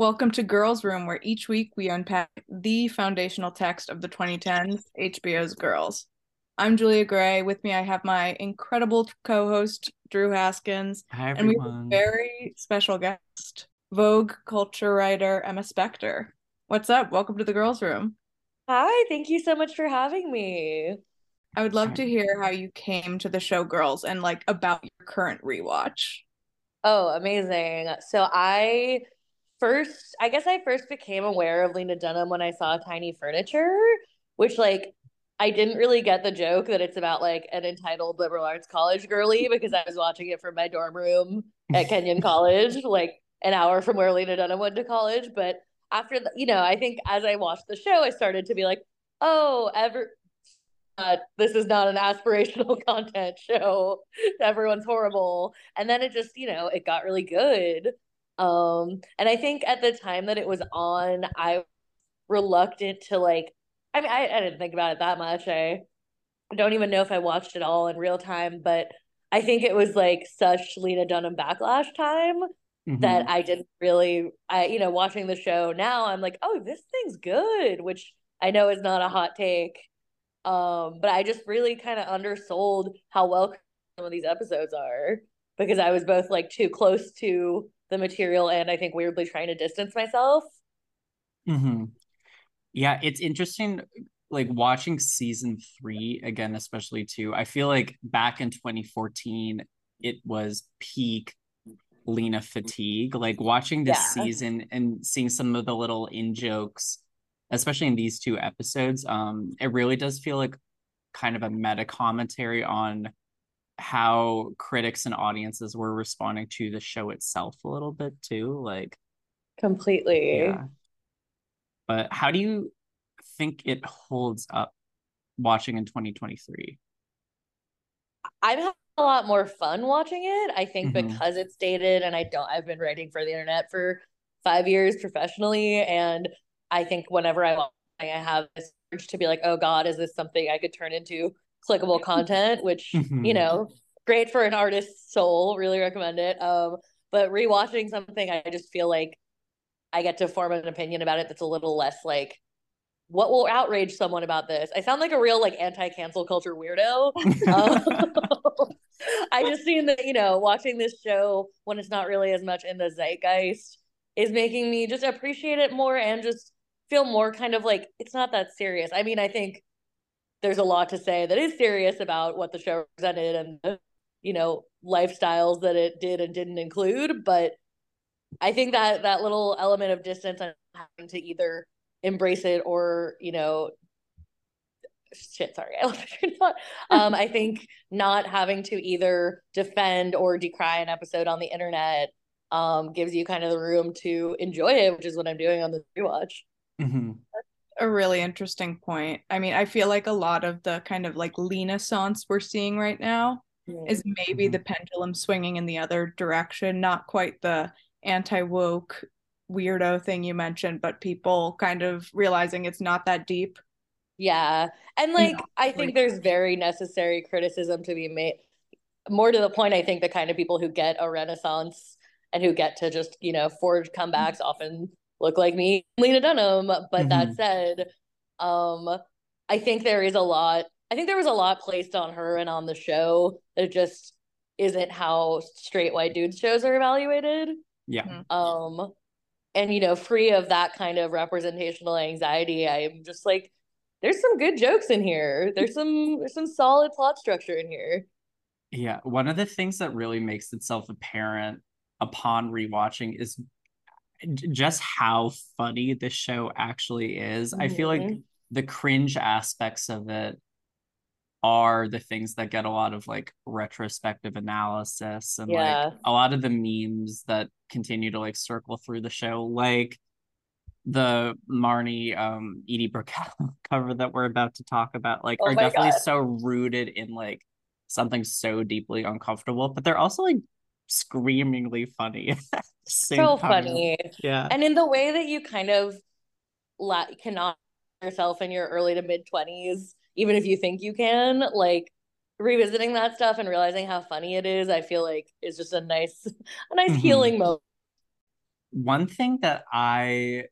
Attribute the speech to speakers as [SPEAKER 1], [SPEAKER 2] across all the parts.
[SPEAKER 1] Welcome to Girls Room, where each week we unpack the foundational text of the 2010s, HBO's Girls. I'm Julia Gray. With me, I have my incredible co host, Drew Haskins.
[SPEAKER 2] Hi,
[SPEAKER 1] and we have a very special guest, Vogue culture writer Emma Specter. What's up? Welcome to the Girls Room.
[SPEAKER 3] Hi, thank you so much for having me.
[SPEAKER 1] I would love to hear how you came to the show Girls and like about your current rewatch.
[SPEAKER 3] Oh, amazing. So I first, I guess I first became aware of Lena Dunham when I saw Tiny Furniture, which like I didn't really get the joke that it's about like an entitled liberal arts college girly because I was watching it from my dorm room at Kenyon College, like an hour from where Lena Dunham went to college. But after the, you know, I think as I watched the show, I started to be like, oh, ever uh, this is not an aspirational content show. Everyone's horrible. And then it just, you know, it got really good. Um, and I think at the time that it was on, I was reluctant to like, I mean, I, I didn't think about it that much. I don't even know if I watched it all in real time, but I think it was like such Lena Dunham backlash time
[SPEAKER 2] Mhm.
[SPEAKER 3] that I didn't really I you know watching the show now I'm like oh this thing's good which I know is not a hot take um but I just really kind of undersold how well some of these episodes are because I was both like too close to the material and I think weirdly trying to distance myself
[SPEAKER 2] Mhm. Yeah, it's interesting like watching season 3 again especially too. I feel like back in 2014 it was peak Lena fatigue. Like watching this
[SPEAKER 3] Yeah.
[SPEAKER 2] season and seeing some of the little in jokes, especially in these two episodes, um, it really does feel like kind of a meta commentary on how critics and audiences were responding to the show itself a little bit too. Like
[SPEAKER 3] completely
[SPEAKER 2] Yeah. But how do you think it holds up watching in 2023?
[SPEAKER 3] I'm having a lot more fun watching it. I think
[SPEAKER 2] Mhm.
[SPEAKER 3] because it's dated and I don't I've been writing for the internet for five years professionally and I think whenever I watch I have this urge to be like, oh God, is this something I could turn into clickable content? Which, you
[SPEAKER 2] Mhm.
[SPEAKER 3] know, great for an artist's soul, really recommend it. Um, but rewatching something, I just feel like I get to form an opinion about it that's a little less like what will outrage someone about this? I sound like a real like anti-cancel culture weirdo. Um, I just seen that, you know, watching this show when it's not really as much in the zeitgeist is making me just appreciate it more and just feel more kind of like it's not that serious. I mean, I think there's a lot to say that is serious about what the show presented and the, you know, lifestyles that it did and didn't include, but I think that that little element of distance and having to either embrace it or, you know, shit, sorry, I lost my thought. Um, I think not having to either defend or decry an episode on the internet um gives you kind of the room to enjoy it, which is what I'm doing on the rewatch.
[SPEAKER 2] Mhm.
[SPEAKER 1] A really interesting point. I mean, I feel like a lot of the kind of like Lena-sance we're seeing right now is maybe
[SPEAKER 2] Mhm.
[SPEAKER 1] the pendulum swinging in the other direction, not quite the anti-woke weirdo thing you mentioned, but people kind of realizing it's not that deep.
[SPEAKER 3] Yeah. And like
[SPEAKER 1] know,
[SPEAKER 3] I think there's very necessary criticism to be made. More to the point, I think the kind of people who get a renaissance and who get to just, you know, forge comebacks often look like me, Lena Dunham. But that
[SPEAKER 2] Mhm.
[SPEAKER 3] said, um, I think there is a lot I think there was a lot placed on her and on the show that just isn't how straight white dudes shows are evaluated
[SPEAKER 2] Yeah.
[SPEAKER 1] Mhm.
[SPEAKER 3] um and you know free of that kind of representational anxiety i'm just like there's some good jokes in here there's some there's some solid plot structure in here
[SPEAKER 2] Yeah. One of the things that really makes itself apparent upon rewatching is j- just how funny the show actually is. I feel like
[SPEAKER 3] Mhm.
[SPEAKER 2] the cringe aspects of it are the things that get a lot of like retrospective analysis and
[SPEAKER 3] Yeah.
[SPEAKER 2] like a lot of the memes that continue to like circle through the show, like the Marnie um Edie Brickell cover that we're about to talk about, like
[SPEAKER 3] Oh
[SPEAKER 2] are definitely
[SPEAKER 3] God.
[SPEAKER 2] so rooted in like something so deeply uncomfortable, but they're also like screamingly funny. at the same
[SPEAKER 3] so
[SPEAKER 2] time.
[SPEAKER 3] funny
[SPEAKER 2] Yeah.
[SPEAKER 3] and in the way that you kind of la- cannot yourself in your early to mid 20s even if you think you can like revisiting that stuff and realizing how funny it is i feel like is just a nice a nice
[SPEAKER 2] Mhm.
[SPEAKER 3] healing moment
[SPEAKER 2] one thing that I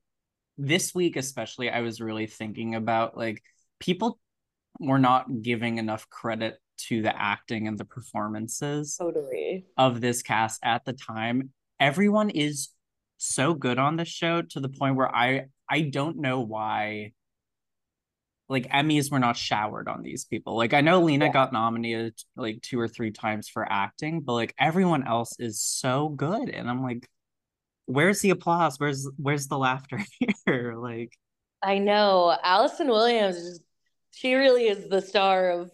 [SPEAKER 2] this week especially I was really thinking about like people were not giving enough credit to the acting and the performances
[SPEAKER 3] totally
[SPEAKER 2] of this cast at the time. Everyone is so good on this show to the point where I I don't know why like Emmys were not showered on these people. Like I know Lena yeah. got nominated like two or three times for acting, but like everyone else is so good and I'm like where's the applause? Where's where's the laughter here? like
[SPEAKER 3] I know Allison Williams she really is the star of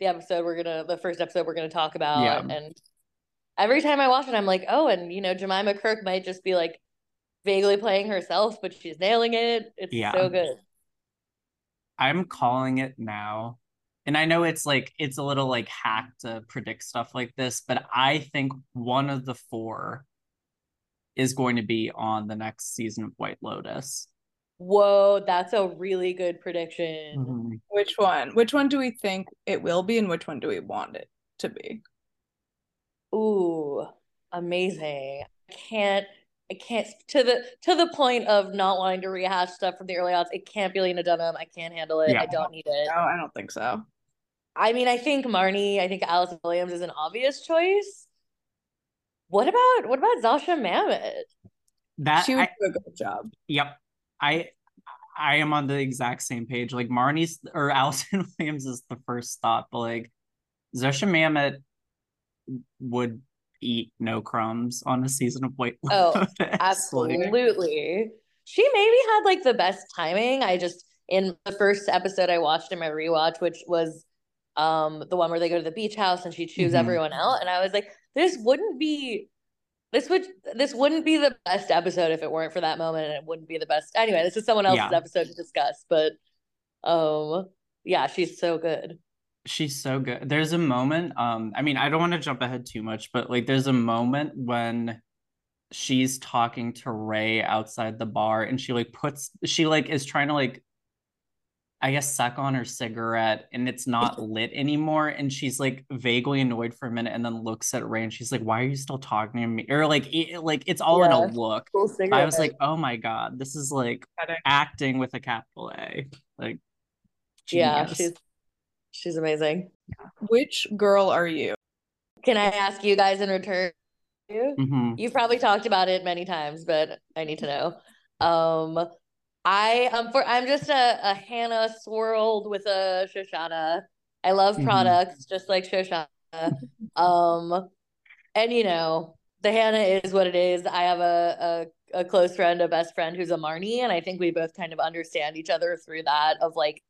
[SPEAKER 3] the episode we're gonna the first episode we're gonna talk about yeah. and every time i watch it i'm like oh and you know jemima kirk might just be like vaguely playing herself but she's nailing it it's yeah. so good
[SPEAKER 2] i'm calling it now and i know it's like it's a little like hack to predict stuff like this but i think one of the four is going to be on the next season of white lotus
[SPEAKER 3] Whoa, that's a really good prediction.
[SPEAKER 2] Mm-hmm.
[SPEAKER 1] Which one? Which one do we think it will be, and which one do we want it to be?
[SPEAKER 3] Ooh, amazing! I can't. I can't to the to the point of not wanting to rehash stuff from the early odds. It can't be Lena Dunham. I can't handle it. Yeah. I don't need it.
[SPEAKER 1] No, I don't think so.
[SPEAKER 3] I mean, I think Marnie. I think Alice Williams is an obvious choice. What about what about Zosia Mamet?
[SPEAKER 2] That
[SPEAKER 1] she would I, do a good job.
[SPEAKER 2] Yep, I I am on the exact same page. Like Marnie's or Allison Williams is the first thought, but like Zosia Mamet would eat no crumbs on a season of White
[SPEAKER 3] Oh, absolutely. Like, she maybe had like the best timing. I just in the first episode I watched in my rewatch, which was um the one where they go to the beach house and she chews mm-hmm. everyone out, and I was like, this wouldn't be this would this wouldn't be the best episode if it weren't for that moment, and it wouldn't be the best anyway. This is someone else's yeah. episode to discuss, but um, yeah, she's so good.
[SPEAKER 2] She's so good. There's a moment. Um, I mean, I don't want to jump ahead too much, but like, there's a moment when she's talking to Ray outside the bar, and she like puts she like is trying to like I guess, suck on her cigarette and it's not lit anymore. And she's like vaguely annoyed for a minute and then looks at Ray and she's like, Why are you still talking to me? Or like, it, like it's all yeah. in a look. I was like, Oh my God, this is like acting with a capital A. Like,
[SPEAKER 3] genius. yeah, she's she's amazing.
[SPEAKER 1] Which girl are you?
[SPEAKER 3] Can I ask you guys in return?
[SPEAKER 2] Mm-hmm.
[SPEAKER 3] You've probably talked about it many times, but I need to know. Um, I um for I'm just a, a Hannah swirled with a Shoshana. I love mm-hmm. products just like Shoshana. um and you know, the Hannah is what it is. I have a, a a close friend, a best friend who's a Marnie, and I think we both kind of understand each other through that of like,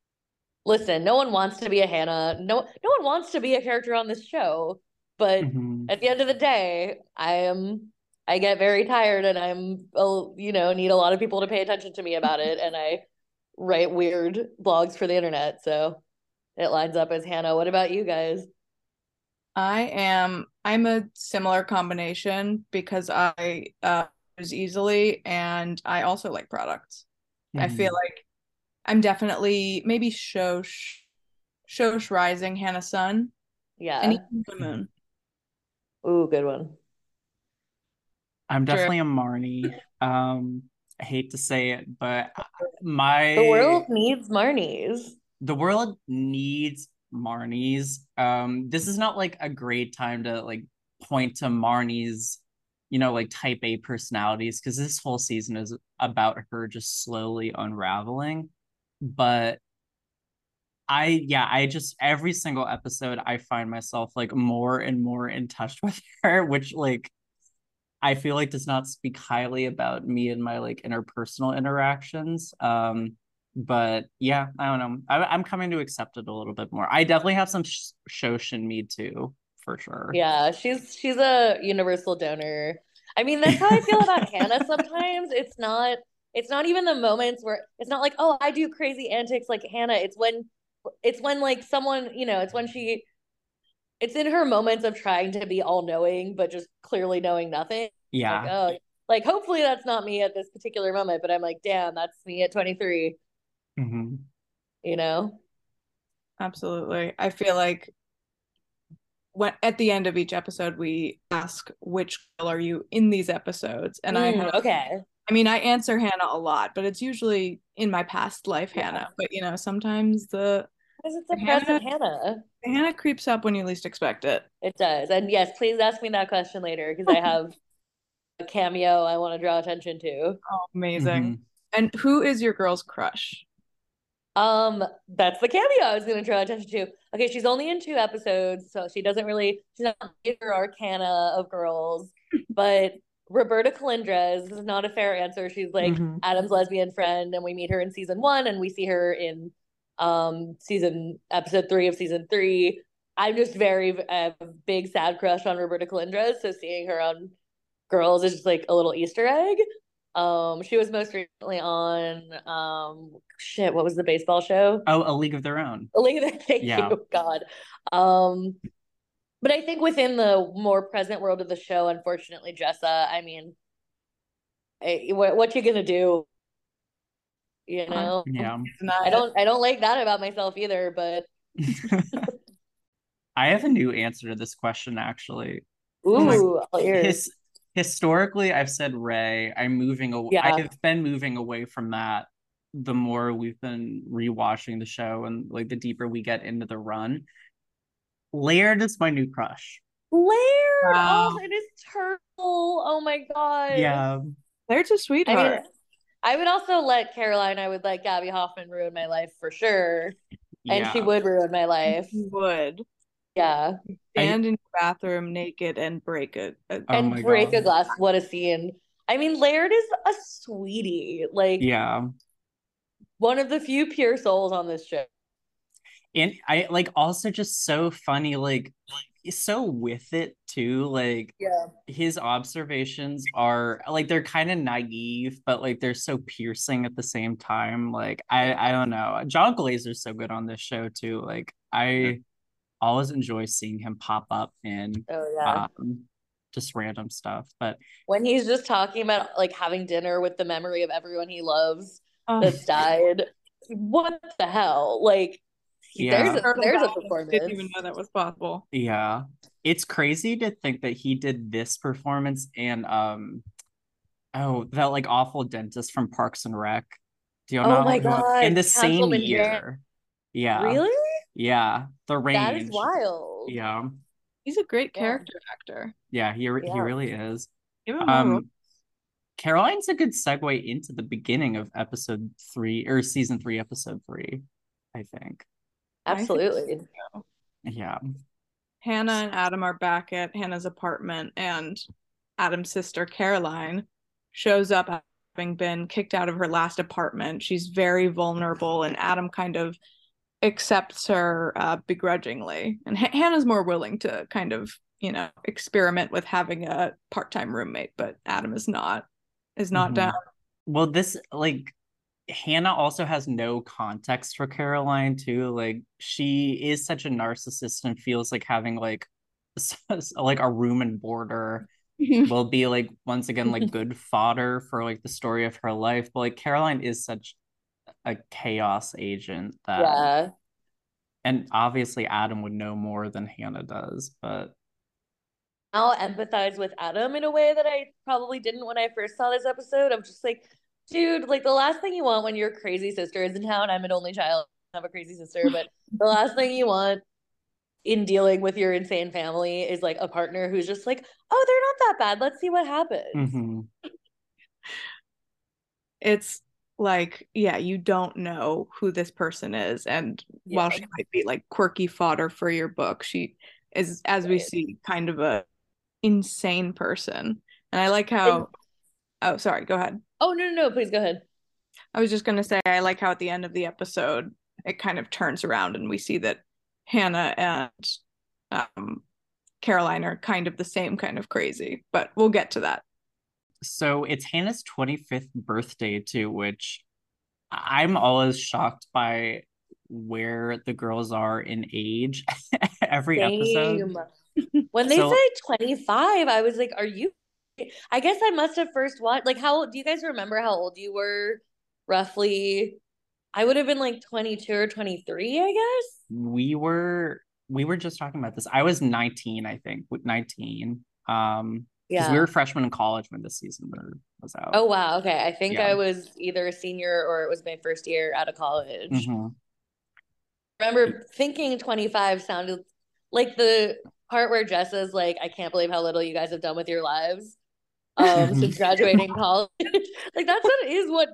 [SPEAKER 3] listen, no one wants to be a Hannah. No no one wants to be a character on this show. But mm-hmm. at the end of the day, I am I get very tired and I'm, you know, need a lot of people to pay attention to me about it. And I write weird blogs for the internet. So it lines up as Hannah. What about you guys?
[SPEAKER 1] I am, I'm a similar combination because I uh, use easily and I also like products. Mm-hmm. I feel mm-hmm. like I'm definitely maybe Shosh, Shosh Rising, Hannah Sun.
[SPEAKER 3] Yeah.
[SPEAKER 1] And the Moon.
[SPEAKER 3] Ooh, good one.
[SPEAKER 2] I'm definitely a Marnie. Um, I hate to say it, but my
[SPEAKER 3] the world needs Marnies.
[SPEAKER 2] The world needs Marnies. Um, this is not like a great time to like point to Marnie's, you know, like type A personalities because this whole season is about her just slowly unraveling. But I yeah, I just every single episode I find myself like more and more in touch with her, which like I feel like does not speak highly about me and my like interpersonal interactions. Um, but yeah, I don't know. I, am coming to accept it a little bit more. I definitely have some sh- me too, for sure.
[SPEAKER 3] Yeah, she's she's a universal donor. I mean, that's how I feel about Hannah. Sometimes it's not. It's not even the moments where it's not like, oh, I do crazy antics like Hannah. It's when, it's when like someone, you know, it's when she it's in her moments of trying to be all knowing but just clearly knowing nothing
[SPEAKER 2] yeah
[SPEAKER 3] like, oh, like hopefully that's not me at this particular moment but i'm like damn that's me at 23
[SPEAKER 2] mm-hmm.
[SPEAKER 3] you know
[SPEAKER 1] absolutely i feel like when at the end of each episode we ask which girl are you in these episodes, and I
[SPEAKER 3] Mm,
[SPEAKER 1] have,
[SPEAKER 3] okay.
[SPEAKER 1] I mean I answer Hannah a lot, but it's usually in my past life
[SPEAKER 3] Yeah.
[SPEAKER 1] Hannah. But you know sometimes the
[SPEAKER 3] Because it's the
[SPEAKER 1] Hannah-
[SPEAKER 3] present Hannah.
[SPEAKER 1] Hannah creeps up when you least expect it.
[SPEAKER 3] It does. And yes, please ask me that question later because I have a cameo I want to draw attention to.
[SPEAKER 1] Oh, amazing.
[SPEAKER 2] Mhm.
[SPEAKER 1] And who is your girl's crush?
[SPEAKER 3] Um, that's the cameo I was gonna draw attention to. Okay, she's only in two episodes, so she doesn't really she's not major arcana of girls, but Roberta Colindrez this is not a fair answer. She's like
[SPEAKER 2] Mhm.
[SPEAKER 3] Adam's lesbian friend, and we meet her in season one, and we see her in um season episode three of season three. I'm just very uh, big sad crush on Roberta Colindrez, so seeing her on Girls is just like a little Easter egg. Um, she was most recently on um shit, what was the baseball show?
[SPEAKER 2] Oh, A League of Their Own.
[SPEAKER 3] A League of Their Thank
[SPEAKER 2] Yeah.
[SPEAKER 3] you, God. Um, but I think within the more present world of the show, unfortunately, Jessa, I mean, what what you gonna do? You uh, know,
[SPEAKER 2] Yeah.
[SPEAKER 3] I don't I don't like that about myself either. But
[SPEAKER 2] I have a new answer to this question actually.
[SPEAKER 3] ooh, I'll hear.
[SPEAKER 2] His, historically, I've said Ray. I'm moving away.
[SPEAKER 3] Yeah.
[SPEAKER 2] I've been moving away from that the more we've been rewatching the show and like the deeper we get into the run. Laird is my new crush.
[SPEAKER 3] Laird.
[SPEAKER 1] Wow.
[SPEAKER 3] Oh, it is Turtle. Oh my god.
[SPEAKER 2] Yeah.
[SPEAKER 1] Laird's a
[SPEAKER 3] I
[SPEAKER 1] sweetheart.
[SPEAKER 3] mean, I would also let Caroline. I would let Gaby Hoffmann ruin my life for sure, and she would ruin my life.
[SPEAKER 1] You would
[SPEAKER 3] Yeah,
[SPEAKER 1] stand in your bathroom naked and break it.
[SPEAKER 2] Oh
[SPEAKER 3] and
[SPEAKER 2] my
[SPEAKER 3] break
[SPEAKER 2] God.
[SPEAKER 3] a glass. What a scene! I mean, Laird is a sweetie. Like
[SPEAKER 2] Yeah.
[SPEAKER 3] one of the few pure souls on this show.
[SPEAKER 2] And I like also just so funny, like so with it too. Like
[SPEAKER 3] Yeah,
[SPEAKER 2] his observations are like they're kind of naive, but like they're so piercing at the same time. Like I I don't know. Jon Glaser's so good on this show too. Like I always enjoy seeing him pop up in
[SPEAKER 3] oh yeah.
[SPEAKER 2] um just random stuff. But
[SPEAKER 3] when he's just talking about like having dinner with the memory of everyone he loves
[SPEAKER 1] Oh,
[SPEAKER 3] that's died. What the hell? Like,
[SPEAKER 2] Yeah.
[SPEAKER 3] there's a,
[SPEAKER 1] Turtle
[SPEAKER 3] there's a
[SPEAKER 1] Dog
[SPEAKER 3] performance.
[SPEAKER 1] Didn't even know that was possible.
[SPEAKER 2] yeah, it's crazy to think that he did this performance and um oh that like awful dentist from Parks and Rec. Do you know?
[SPEAKER 3] Oh
[SPEAKER 2] my
[SPEAKER 3] God,
[SPEAKER 2] in the same
[SPEAKER 3] Councilman Jan-
[SPEAKER 2] year? Yeah.
[SPEAKER 3] Really?
[SPEAKER 2] Yeah, the range.
[SPEAKER 3] That is wild.
[SPEAKER 2] Yeah,
[SPEAKER 1] He's a great
[SPEAKER 3] Yeah.
[SPEAKER 1] character actor.
[SPEAKER 2] yeah, he re- he really is.
[SPEAKER 1] Give him more roles.
[SPEAKER 2] Um, Caroline's a good segue into the beginning of episode three or season three, episode three. I think.
[SPEAKER 1] I think
[SPEAKER 3] Absolutely.
[SPEAKER 2] Yeah.
[SPEAKER 1] Hannah and Adam are back at Hannah's apartment, and Adam's sister Caroline shows up having been kicked out of her last apartment. She's very vulnerable, and Adam kind of accepts her uh, begrudgingly. And H- Hannah's more willing to kind of, you know, experiment with having a part-time roommate, but Adam is not is not
[SPEAKER 2] Mhm.
[SPEAKER 1] down.
[SPEAKER 2] Well, this like Hannah also has no context for Caroline too. Like she is such a narcissist and feels like having like like a room and boarder will be like once again like good fodder for like the story of her life. But like Caroline is such a chaos agent that
[SPEAKER 3] Yeah.
[SPEAKER 2] and obviously Adam would know more than Hannah does, but
[SPEAKER 3] I'll empathize with Adam in a way that I probably didn't when I first saw this episode. I'm just like, dude, like the last thing you want when your crazy sister is in town. I'm an only child, I have a crazy sister, but the last thing you want in dealing with your insane family is like a partner who's just like, oh, they're not that bad. Let's see what happens.
[SPEAKER 2] mhm.
[SPEAKER 1] it's like yeah you don't know who this person is and while she might be like quirky fodder for your book she is as we see kind of a insane person and i like how oh sorry go ahead
[SPEAKER 3] Oh, no, no, no. Please go ahead.
[SPEAKER 1] i was just going to say i like how at the end of the episode it kind of turns around and we see that hannah and um caroline are kind of the same kind of crazy but we'll get to that
[SPEAKER 2] So it's Hannah's 25th birthday too, which I'm always shocked by where the girls are in age every episode.
[SPEAKER 3] When they
[SPEAKER 2] So-
[SPEAKER 3] say 25, I was like, are you? I guess I must have first watched. Like, how do you guys remember how old you were roughly? I would have been like 22 or 23, I guess.
[SPEAKER 2] We were we were just talking about this. I was 19, I think, with 19. Um,
[SPEAKER 3] Yeah.
[SPEAKER 2] we were freshmen in college when this season was out.
[SPEAKER 3] Oh wow. Okay. I think
[SPEAKER 2] Yeah.
[SPEAKER 3] I was either a senior or it was my first year out of college.
[SPEAKER 2] Mhm.
[SPEAKER 3] I remember thinking 25 sounded like the part where Jess is like, I can't believe how little you guys have done with your lives um, since graduating college. like that's what is what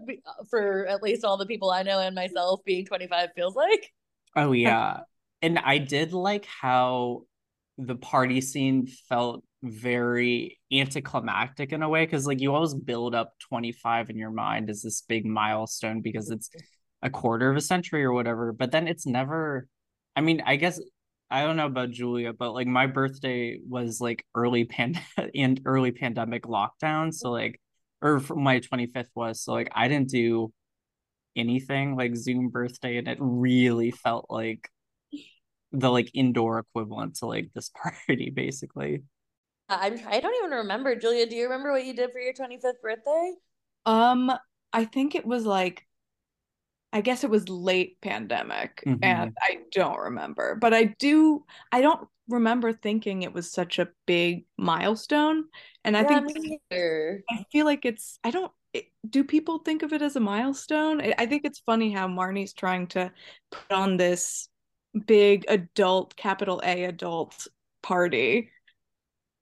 [SPEAKER 3] for at least all the people I know and myself being 25 feels like.
[SPEAKER 2] Oh yeah. And I did like how the party scene felt very anticlimactic in a way because like you always build up 25 in your mind as this big milestone because it's a quarter of a century or whatever but then it's never i mean i guess i don't know about julia but like my birthday was like early pand and early pandemic lockdown so like or my 25th was so like i didn't do anything like zoom birthday and it really felt like the like indoor equivalent to like this party basically
[SPEAKER 3] I'm I don't even remember. Julia, do you remember what you did for your 25th birthday?
[SPEAKER 1] Um, I think it was like, I guess it was late pandemic,
[SPEAKER 2] Mhm.
[SPEAKER 1] and I don't remember, but I do, I don't remember thinking it was such a big milestone. And I
[SPEAKER 3] yeah,
[SPEAKER 1] think
[SPEAKER 3] neither.
[SPEAKER 1] I feel like it's, I don't, it, do people think of it as a milestone? I, I think it's funny how Marnie's trying to put on this big adult, capital A adult party.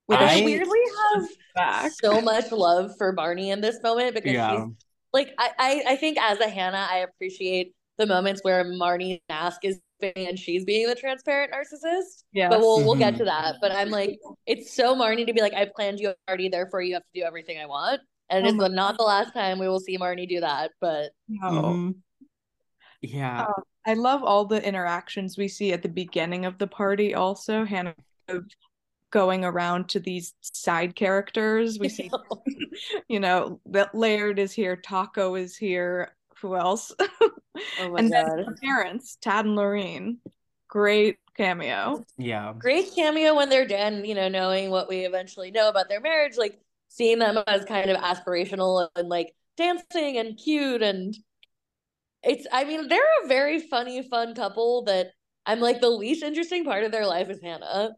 [SPEAKER 1] With a
[SPEAKER 2] I-
[SPEAKER 3] I
[SPEAKER 1] huge
[SPEAKER 3] weirdly have
[SPEAKER 1] back.
[SPEAKER 3] so much love for Marnie in this moment because
[SPEAKER 2] yeah
[SPEAKER 3] she's like I, I I think as a Hannah, I appreciate the moments where Marnie's mask is fitting and she's being the transparent narcissist.
[SPEAKER 1] Yeah.
[SPEAKER 3] But we'll we'll get to that. But I'm like, it's so Marnie to be like, I planned you a party, therefore you have to do everything I want. And
[SPEAKER 1] Oh
[SPEAKER 3] it's
[SPEAKER 1] my
[SPEAKER 3] not the last time we will see Marnie do that. But
[SPEAKER 1] No.
[SPEAKER 2] Mhm. yeah
[SPEAKER 1] Oh, I love all the interactions we see at the beginning of the party also. Hannah going around to these side characters. We see, you know, that Laird is here, Taco is here. Who else?
[SPEAKER 3] oh my
[SPEAKER 1] and then
[SPEAKER 3] god.
[SPEAKER 1] her parents, Tad and Loreen. Great cameo.
[SPEAKER 2] yeah
[SPEAKER 3] Great cameo when they're done, you know, knowing what we eventually know about their marriage, like seeing them as kind of aspirational and like dancing and cute and it's I mean, they're a very funny, fun couple that I'm like the least interesting part of their life is Hannah.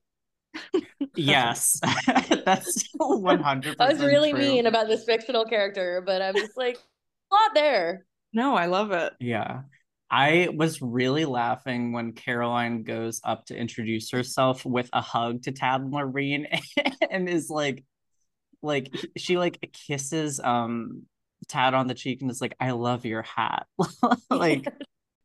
[SPEAKER 2] Yes that's 100
[SPEAKER 3] I was really mean about this fictional character, but I'm just like a lot there.
[SPEAKER 1] No, I love it.
[SPEAKER 2] Yeah. I was really laughing when Caroline goes up to introduce herself with a hug to Tad and Loreen and is like like she like kisses um Tad on the cheek and is like, I love your hat. like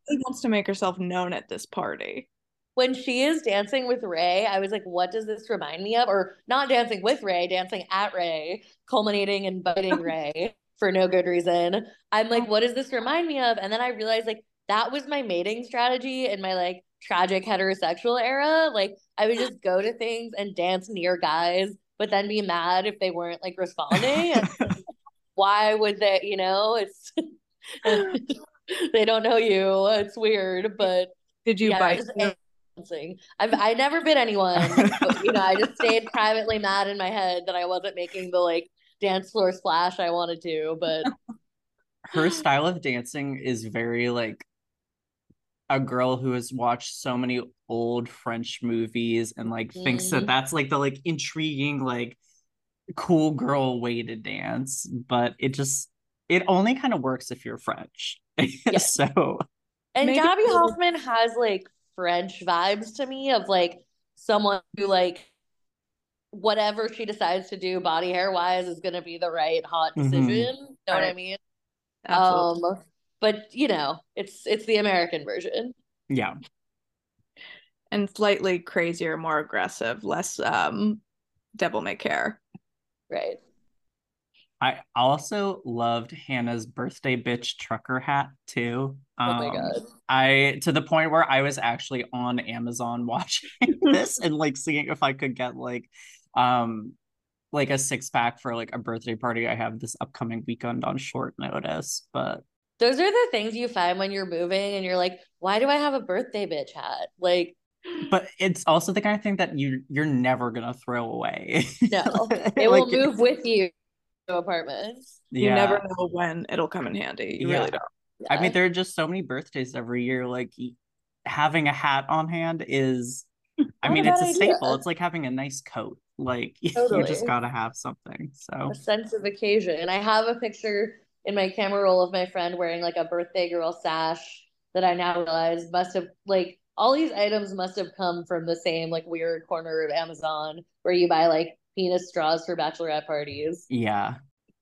[SPEAKER 1] She wants to make herself known at this party.
[SPEAKER 3] When she is dancing with Ray, I was like, what does this remind me of? Or not dancing with Ray, dancing at Ray, culminating in biting Ray for no good reason. I'm like, what does this remind me of? And then I realized like that was my mating strategy in my like tragic heterosexual era. Like I would just go to things and dance near guys, but then be mad if they weren't like responding. Why would they, you know, it's they don't know you. It's weird, but
[SPEAKER 1] Did you
[SPEAKER 3] yeah,
[SPEAKER 1] bite?
[SPEAKER 3] Dancing. I've I never bit anyone. but, you know, I just stayed privately mad in my head that I wasn't making the like dance floor splash I wanted to. But
[SPEAKER 2] her style of dancing is very like a girl who has watched so many old French movies and like thinks that
[SPEAKER 3] Mhm.
[SPEAKER 2] that's like the like intriguing like cool girl way to dance, but it just it only kind of works if you're French. so
[SPEAKER 3] and
[SPEAKER 1] Maybe-
[SPEAKER 3] Gaby Hoffmann has like French vibes to me of like someone who like whatever she decides to do body hair wise is gonna be the right hot
[SPEAKER 2] Mhm.
[SPEAKER 3] decision. Know what I mean?
[SPEAKER 1] Absolutely.
[SPEAKER 3] Um but you know, it's it's the American version.
[SPEAKER 2] yeah.
[SPEAKER 1] and slightly crazier, more aggressive, less um devil may care.
[SPEAKER 3] Right.
[SPEAKER 2] I also loved Hannah's birthday bitch trucker hat too.
[SPEAKER 3] Oh my
[SPEAKER 2] Um,
[SPEAKER 3] god.
[SPEAKER 2] I to the point where I was actually on Amazon watching this and like seeing if I could get like um like a six pack for like a birthday party I have this upcoming weekend on short notice. But
[SPEAKER 3] Those are the things you find when you're moving and you're like, why do I have a birthday bitch hat? Like,
[SPEAKER 2] but it's also the kind of thing that you you're never gonna throw away.
[SPEAKER 3] no, it will move with you to apartments.
[SPEAKER 1] You never know when it'll come in handy. You
[SPEAKER 2] Yeah.
[SPEAKER 1] really don't.
[SPEAKER 2] I mean, there are just so many birthdays every year. Like having a hat on hand is I mean,
[SPEAKER 3] a
[SPEAKER 2] it's a
[SPEAKER 3] bad idea.
[SPEAKER 2] staple. It's like having a nice coat. Like you just gotta have something. So
[SPEAKER 3] a sense of occasion. And I have a picture in my camera roll of my friend wearing like a birthday girl sash that I now realize must have like all these items must have come from the same like weird corner of Amazon where you buy like penis straws for bachelorette parties.
[SPEAKER 2] yeah.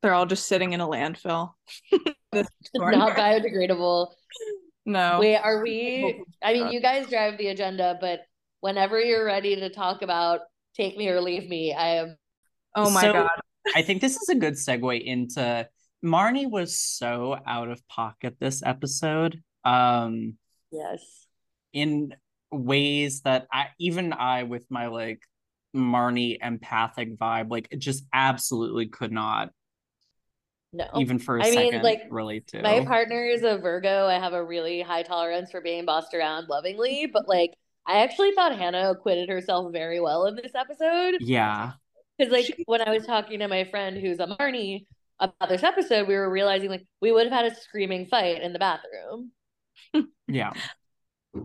[SPEAKER 1] They're all just sitting in a landfill. This.
[SPEAKER 3] Not biodegradable.
[SPEAKER 1] no.
[SPEAKER 3] Wait, are we? I mean, you guys drive the agenda, but whenever you're ready to talk about take me or leave me, I am.
[SPEAKER 1] oh my
[SPEAKER 2] So,
[SPEAKER 1] god.
[SPEAKER 2] I think this is a good segue into Marnie was so out of pocket this episode. Um
[SPEAKER 3] Yes.
[SPEAKER 2] in ways that I even I with my like Marnie empathic vibe, like it just absolutely could not
[SPEAKER 3] No.
[SPEAKER 2] even for a
[SPEAKER 3] I mean,
[SPEAKER 2] second
[SPEAKER 3] like,
[SPEAKER 2] relate to.
[SPEAKER 3] My partner is a Virgo. I have a really high tolerance for being bossed around lovingly, but like I actually thought Hannah acquitted herself very well in this episode.
[SPEAKER 2] yeah.
[SPEAKER 3] Because like
[SPEAKER 1] She-
[SPEAKER 3] when I was talking to my friend who's a Marnie about this episode, we were realizing like we would have had a screaming fight in the bathroom.
[SPEAKER 2] Yeah.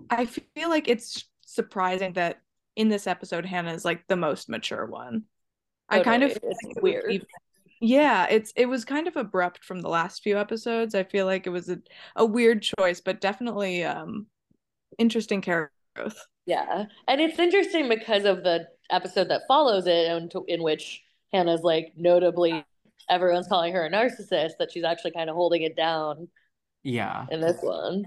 [SPEAKER 1] I feel like it's surprising that in this episode Hannah is like the most mature one. I kind of feel
[SPEAKER 3] It's
[SPEAKER 1] like it
[SPEAKER 3] weird.
[SPEAKER 1] even- yeah, it's it was kind of abrupt from the last few episodes. I feel like it was a, a weird choice, but definitely um interesting character growth.
[SPEAKER 3] Yeah. And it's interesting because of the episode that follows it and to, in which Hannah's like notably everyone's calling her a narcissist that she's actually kind of holding it down
[SPEAKER 2] Yeah.
[SPEAKER 3] in this one.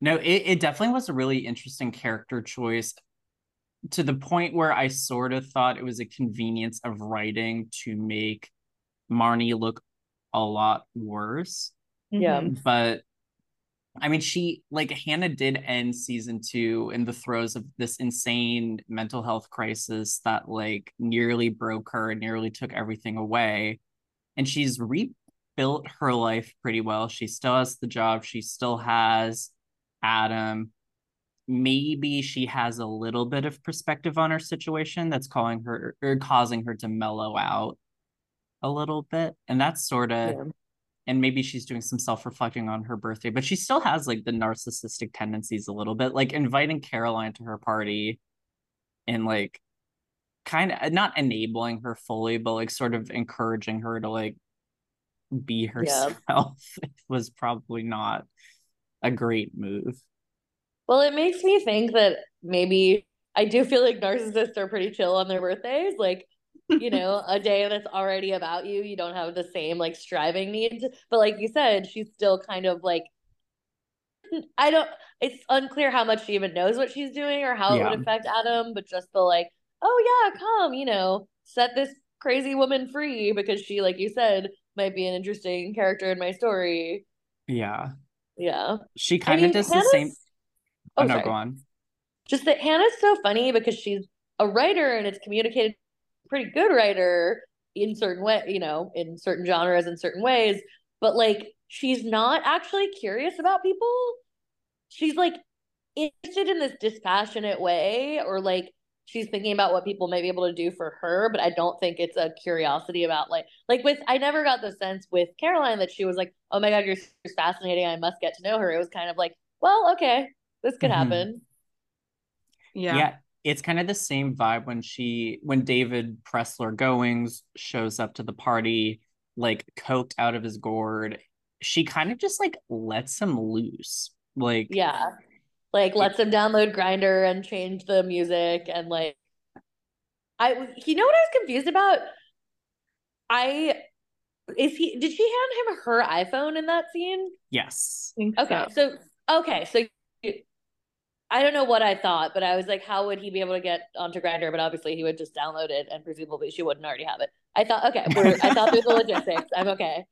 [SPEAKER 2] No, it, it definitely was a really interesting character choice to the point where I sort of thought it was a convenience of writing to make Marnie look a lot worse.
[SPEAKER 3] Yeah.
[SPEAKER 1] Mhm.
[SPEAKER 2] But I mean, she, like, Hannah did end season two in the throes of this insane mental health crisis that, like, nearly broke her and nearly took everything away. And she's rebuilt her life pretty well. She still has the job, she still has Adam. Maybe she has a little bit of perspective on her situation that's calling her or causing her to mellow out a little bit. And that's sort of
[SPEAKER 3] Yeah.
[SPEAKER 2] and maybe she's doing some self-reflecting on her birthday, but she still has like the narcissistic tendencies a little bit, like inviting Caroline to her party and like kind of not enabling her fully, but like sort of encouraging her to like be herself was probably not a great move.
[SPEAKER 3] Well, it makes me think that maybe I do feel like narcissists are pretty chill on their birthdays. Like, you know, a day that's already about you, you don't have the same like striving needs. But like you said, she's still kind of like, I don't, it's unclear how much she even knows what she's doing or how it would affect Adam, but just the like, oh yeah, come, you know, set this crazy woman free because she, like you said, might be an interesting character in my story.
[SPEAKER 2] Yeah.
[SPEAKER 3] Yeah.
[SPEAKER 2] She
[SPEAKER 3] I
[SPEAKER 2] kind
[SPEAKER 3] mean,
[SPEAKER 2] of does the same. Oh,
[SPEAKER 3] Oh,
[SPEAKER 2] no,
[SPEAKER 3] sorry.
[SPEAKER 2] go on.
[SPEAKER 3] just that Hannah's so funny because she's a writer and it's communicated pretty good writer in certain way, you know, in certain genres in certain ways, but like she's not actually curious about people. She's like interested in this dispassionate way or like she's thinking about what people may be able to do for her, but I don't think it's a curiosity about like like with I never got the sense with Caroline that she was like, "Oh my god, you're, you're fascinating. I must get to know her." It was kind of like, "Well, okay, this could
[SPEAKER 2] Mhm.
[SPEAKER 3] happen."
[SPEAKER 1] Yeah.
[SPEAKER 2] yeah it's kind of the same vibe when she when david pressler goings shows up to the party like coked out of his gourd she kind of just like lets him loose like
[SPEAKER 3] Yeah. Like lets him download Grindr and change the music and like I you know what I was confused about? I is he did she hand him her iPhone in that scene?
[SPEAKER 2] yes
[SPEAKER 3] Okay.
[SPEAKER 1] so.
[SPEAKER 3] So okay, so I don't know what I thought, but I was like, how would he be able to get onto Grindr? But obviously he would just download it and presumably she wouldn't already have it. I thought, okay, we're, I thought there's the logistics. I'm okay.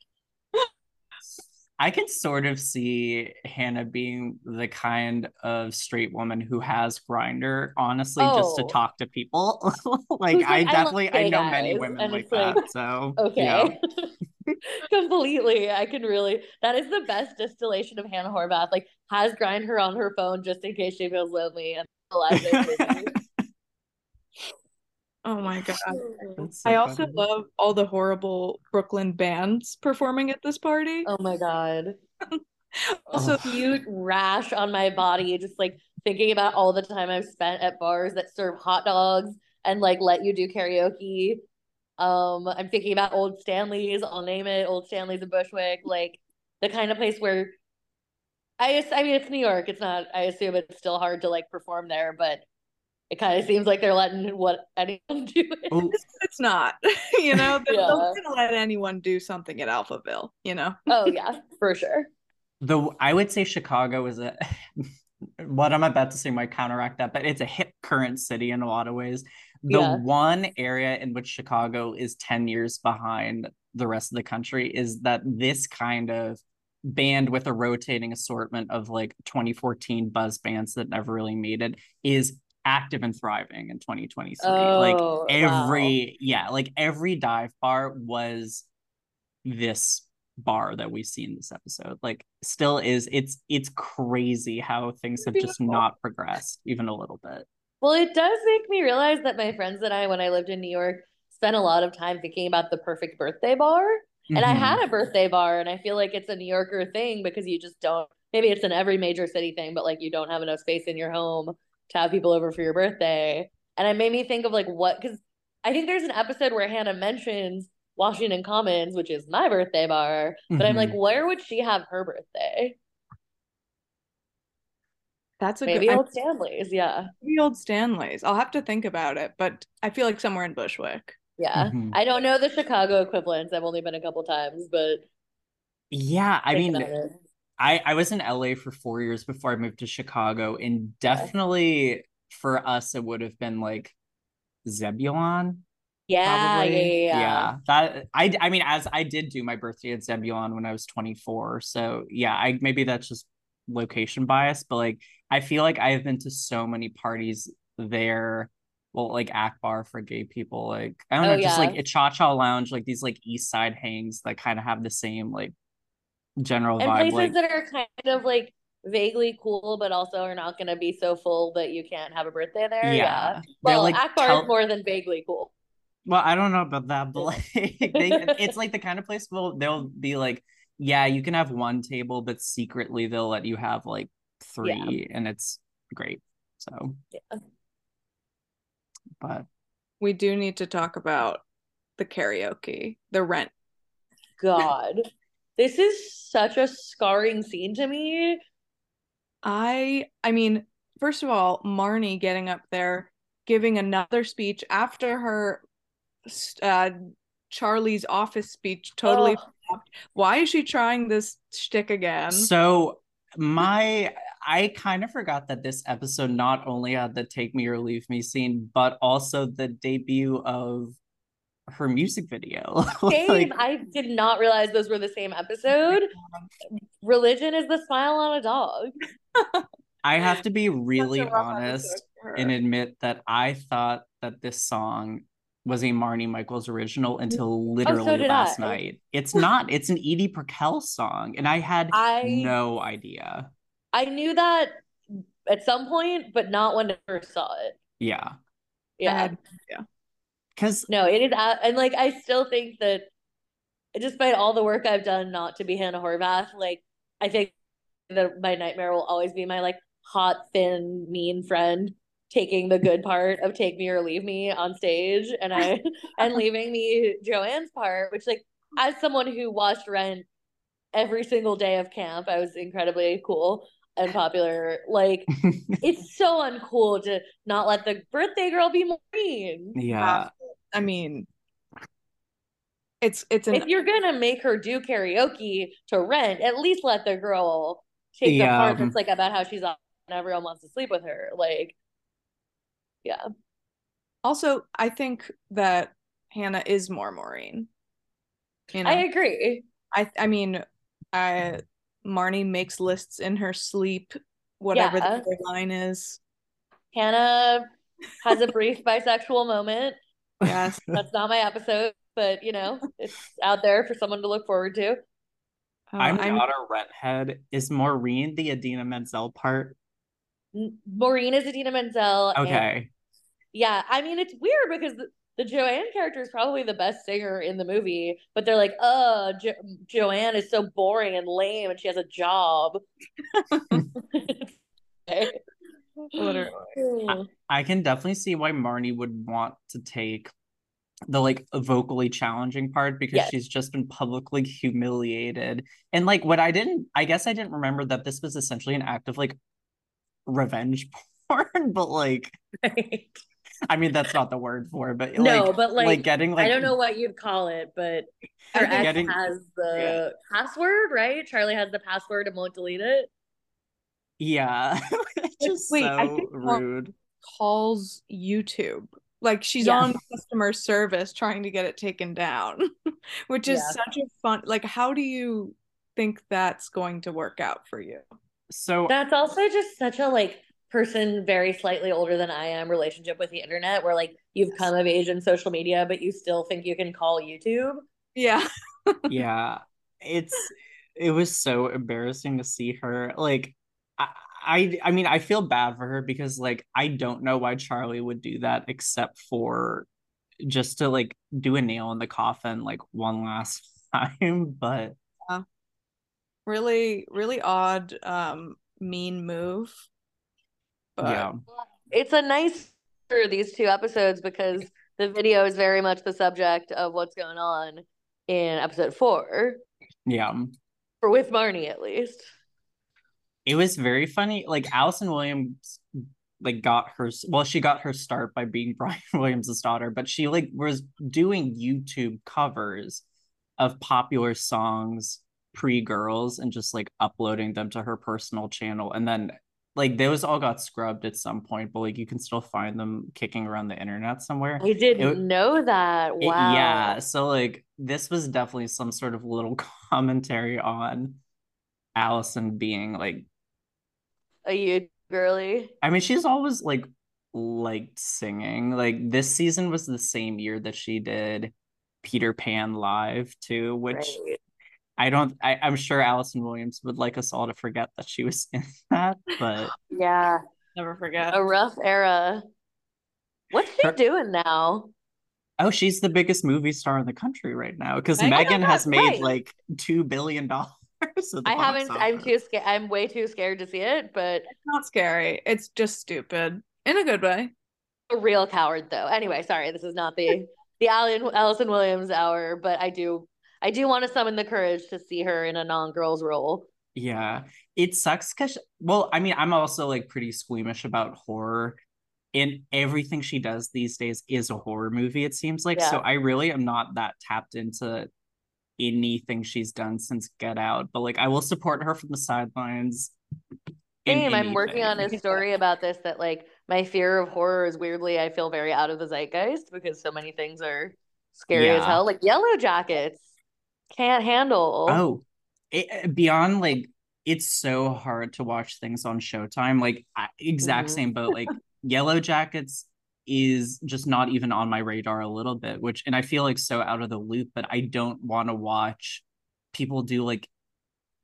[SPEAKER 2] i can sort of see hannah being the kind of straight woman who has Grindr honestly just to
[SPEAKER 3] Oh.
[SPEAKER 2] talk to people like i
[SPEAKER 3] like, "I
[SPEAKER 2] definitely i
[SPEAKER 3] gay
[SPEAKER 2] know many women
[SPEAKER 3] and
[SPEAKER 2] like
[SPEAKER 3] it's like,
[SPEAKER 2] that so
[SPEAKER 3] Okay. Completely. I can really that is the best distillation of Hannah Horvath. Like has Grindr on her phone just in case she feels lonely and
[SPEAKER 1] Oh my god.
[SPEAKER 2] So
[SPEAKER 1] I also
[SPEAKER 2] funny.
[SPEAKER 1] love all the horrible Brooklyn bands performing at this party.
[SPEAKER 3] Oh my god.
[SPEAKER 1] Also,
[SPEAKER 2] Ugh.
[SPEAKER 3] Cute rash on my body, just like thinking about all the time I've spent at bars that serve hot dogs and like let you do karaoke. Um, I'm thinking about Old Stanley's, I'll name it, Old Stanley's in Bushwick, like the kind of place where I I mean it's New York. It's not I assume it's still hard to like perform there, but it kind of seems like they're letting what anyone do. It.
[SPEAKER 1] It's, it's, not, you know, they're,
[SPEAKER 3] Yeah.
[SPEAKER 1] they're gonna let anyone do something at Alphaville, you know.
[SPEAKER 3] Oh yeah, for sure.
[SPEAKER 2] The I would say Chicago is a what I'm about to say might counteract that, but it's a hip current city in a lot of ways. The
[SPEAKER 3] Yeah.
[SPEAKER 2] one area in which Chicago is 10 years behind the rest of the country is that this kind of band with a rotating assortment of like 2014 buzz bands that never really made it is active and thriving in 2023. like
[SPEAKER 3] Oh,
[SPEAKER 2] every yeah, like every dive bar was this bar that we see in this episode. Like still is it's it's crazy how things have just not progressed even a little bit.
[SPEAKER 3] Well, it does make me realize that my friends and I, when I lived in New York, spent a lot of time thinking about the perfect birthday bar. And I had a birthday bar, and I feel like it's a New Yorker thing because you just don't. Maybe it's in every major city thing, but like you don't have enough space in your home to have people over for your birthday. And it made me think of like what because I think there's an episode where Hannah mentions Washington Commons, which is my birthday bar. But I'm like,
[SPEAKER 2] Mhm.
[SPEAKER 3] where would she have her birthday?
[SPEAKER 1] That's a
[SPEAKER 3] Maybe
[SPEAKER 1] good
[SPEAKER 3] Old Stanley's, yeah.
[SPEAKER 1] maybe old Stanley's. I'll have to think about it, but I feel like somewhere in Bushwick.
[SPEAKER 3] Yeah.
[SPEAKER 2] Mhm.
[SPEAKER 3] I don't know the Chicago equivalents. I've only been a couple times, but
[SPEAKER 2] Yeah, I mean. I I was in LA for 4 years before I moved to Chicago and definitely for us it would have been like Zebulon
[SPEAKER 3] yeah,
[SPEAKER 2] probably.
[SPEAKER 3] yeah, yeah, yeah.
[SPEAKER 2] That I I mean as I did do my birthday at Zebulon when I was 24. So yeah, I maybe that's just location bias, but like I feel like I have been to so many parties there. Well, like Akbar for gay people, like I don't
[SPEAKER 3] Oh,
[SPEAKER 2] know, just
[SPEAKER 3] yeah.
[SPEAKER 2] like a Cha Cha Lounge, like these like East Side hangs that kind of have the same like general
[SPEAKER 3] And
[SPEAKER 2] vibe.
[SPEAKER 3] places
[SPEAKER 2] Like
[SPEAKER 3] that are kind of like vaguely cool, but also are not going to be so full that you can't have a birthday there.
[SPEAKER 2] yeah,
[SPEAKER 3] Yeah. Well,
[SPEAKER 2] like
[SPEAKER 3] Akbar
[SPEAKER 2] tel-
[SPEAKER 3] is more than vaguely cool.
[SPEAKER 2] Well, I don't know about that, but like they, it's like the kind of place will they'll be like, yeah, you can have one table, but secretly they'll let you have like three, and it's great. So,
[SPEAKER 3] Yeah.
[SPEAKER 2] but
[SPEAKER 1] We do need to talk about the karaoke, the rent.
[SPEAKER 3] God, this is such a scarring scene to me.
[SPEAKER 1] I I mean, first of all, Marnie getting up there giving another speech after her uh Charlie's office speech totally
[SPEAKER 3] Ugh.
[SPEAKER 1] Flopped. Why is she trying this shtick again?
[SPEAKER 2] so my I kind of forgot that this episode not only had the take me or leave me scene, but also the debut of her music video.
[SPEAKER 3] Same.
[SPEAKER 2] like,
[SPEAKER 3] I did not realize those were the same episode. Religion is the smile on a dog.
[SPEAKER 2] I have to be really
[SPEAKER 1] Such a rough
[SPEAKER 2] honest.
[SPEAKER 1] episode for her.
[SPEAKER 2] and admit that I thought that this song was a Marnie Michaels original mm-hmm. until oh, literally
[SPEAKER 3] did
[SPEAKER 2] last
[SPEAKER 3] I.
[SPEAKER 2] night. It's not. It's an Edie Brickell song, and I had
[SPEAKER 3] I
[SPEAKER 2] no idea.
[SPEAKER 3] I knew that at some point, but not when I first saw it.
[SPEAKER 2] Yeah,
[SPEAKER 1] I
[SPEAKER 3] Yeah.
[SPEAKER 2] because
[SPEAKER 3] No, it is, a- and like I still think that, despite all the work I've done not to be Hannah Horvath, like I think that my nightmare will always be my like hot, thin, mean friend taking the good part of "Take Me or Leave Me" on stage, and I and leaving me Joanne's part, which like as someone who watched Rent every single day of camp, I was incredibly cool and popular. Like it's so uncool to not let the birthday girl be Maureen.
[SPEAKER 2] yeah,
[SPEAKER 1] I mean, it's it's an
[SPEAKER 3] if you're gonna make her do karaoke to rent, at least let the girl take the part that's like about how she's on and everyone wants to sleep with her. Like, yeah.
[SPEAKER 1] also I think that Hannah is more Maureen. You know,
[SPEAKER 3] I agree.
[SPEAKER 1] I I mean, I Marnie makes lists in her sleep, whatever
[SPEAKER 3] Yeah.
[SPEAKER 1] the other line is.
[SPEAKER 3] Hannah has a brief bisexual moment.
[SPEAKER 1] Yes.
[SPEAKER 3] That's not my episode, but you know, it's out there for someone to look forward to.
[SPEAKER 1] Uh,
[SPEAKER 2] I'm
[SPEAKER 1] I'm
[SPEAKER 2] not a redhead. Is Maureen the Idina Menzel part?
[SPEAKER 3] Maureen is Idina Menzel. and-
[SPEAKER 2] Okay,
[SPEAKER 3] yeah, I mean, it's weird because the, the Joanne character is probably the best singer in the movie, but they're like, oh, jo- Joanne is so boring and lame and she has a job.
[SPEAKER 1] Literally.
[SPEAKER 2] I, I can definitely see why Marnie would want to take the like vocally challenging part because
[SPEAKER 3] Yes.
[SPEAKER 2] she's just been publicly humiliated. And like what I didn't I guess I didn't remember that this was essentially an act of like revenge porn, but like I mean that's not the word for it, but
[SPEAKER 3] no,
[SPEAKER 2] like,
[SPEAKER 3] but like,
[SPEAKER 2] getting like
[SPEAKER 3] I don't know what you'd call it, but her
[SPEAKER 1] I think
[SPEAKER 3] ex
[SPEAKER 2] getting-
[SPEAKER 3] has the password, right? Charlie has the password and won't delete it.
[SPEAKER 2] yeah. it's just
[SPEAKER 1] Wait, I think
[SPEAKER 2] rude.
[SPEAKER 1] Calls YouTube. Like she's
[SPEAKER 3] Yeah.
[SPEAKER 1] on customer service trying to get it taken down, which is
[SPEAKER 3] Yeah.
[SPEAKER 1] such a fun. Like, how do you think that's going to work out for you?
[SPEAKER 2] So
[SPEAKER 3] That's also just such a like person very slightly older than I am relationship with the internet where like you've come of age in social media, but you still think you can call YouTube.
[SPEAKER 1] Yeah.
[SPEAKER 2] yeah it's it was so embarrassing to see her like I, I i mean i feel bad for her because like i don't know why charlie would do that except for just to like do a nail in the coffin like one last time but yeah.
[SPEAKER 1] Really, really odd, um, mean move. But
[SPEAKER 2] yeah.
[SPEAKER 3] It's a nice for these two episodes because the video is very much the subject of what's going on in episode four,
[SPEAKER 2] yeah.
[SPEAKER 3] Or with Marnie at least.
[SPEAKER 2] it was very funny. Like allison williams like got her well she got her start by being brian williams' daughter but she like was doing youtube covers of popular songs pre-girls and just like uploading them to her personal channel. And then like those all got scrubbed at some point but like you can still find them kicking around the internet somewhere
[SPEAKER 3] I didn't
[SPEAKER 2] It-
[SPEAKER 3] know that.
[SPEAKER 2] It-
[SPEAKER 3] Wow.
[SPEAKER 2] yeah so like this was definitely some sort of little commentary on allison being like
[SPEAKER 3] A you girly.
[SPEAKER 2] I mean, she's always like liked singing. Like this season was the same year that she did Peter Pan live too, which
[SPEAKER 3] Right.
[SPEAKER 2] I don't. I, I'm sure Allison Williams would like us all to forget that she was in that, but
[SPEAKER 3] Yeah.
[SPEAKER 1] never forget.
[SPEAKER 3] A rough era. What's she
[SPEAKER 2] Her-
[SPEAKER 3] doing now?
[SPEAKER 2] oh, she's the biggest movie star in the country right now because Megan has made
[SPEAKER 3] right.
[SPEAKER 2] like two billion dollars.
[SPEAKER 3] I haven't. I'm too scared. I'm way too scared to see it. But
[SPEAKER 1] It's not scary. It's just stupid in a good way.
[SPEAKER 3] a real coward, though. Anyway, sorry. This is not the the Allen Allison Williams hour, but I do. I do want to summon the courage to see her in a non-girls role.
[SPEAKER 2] Yeah, it sucks because, well, I mean, I'm also like pretty squeamish about horror, and everything she does these days is a horror movie, it seems like. So I really am not that tapped into anything she's done since Get Out, but like I will support her from the sidelines. in
[SPEAKER 3] Same. I'm working on a story about this. That like my fear of horror is weirdly, I feel very out of the zeitgeist because so many things are scary as hell. Like Yellow Jackets can't handle.
[SPEAKER 2] Oh, it, beyond like it's so hard to watch things on Showtime. Like I, exact
[SPEAKER 3] Mhm.
[SPEAKER 2] same boat. Like Yellow Jackets is just not even on my radar a little bit. Which and I feel like so out of the loop, but I don't want to watch people do like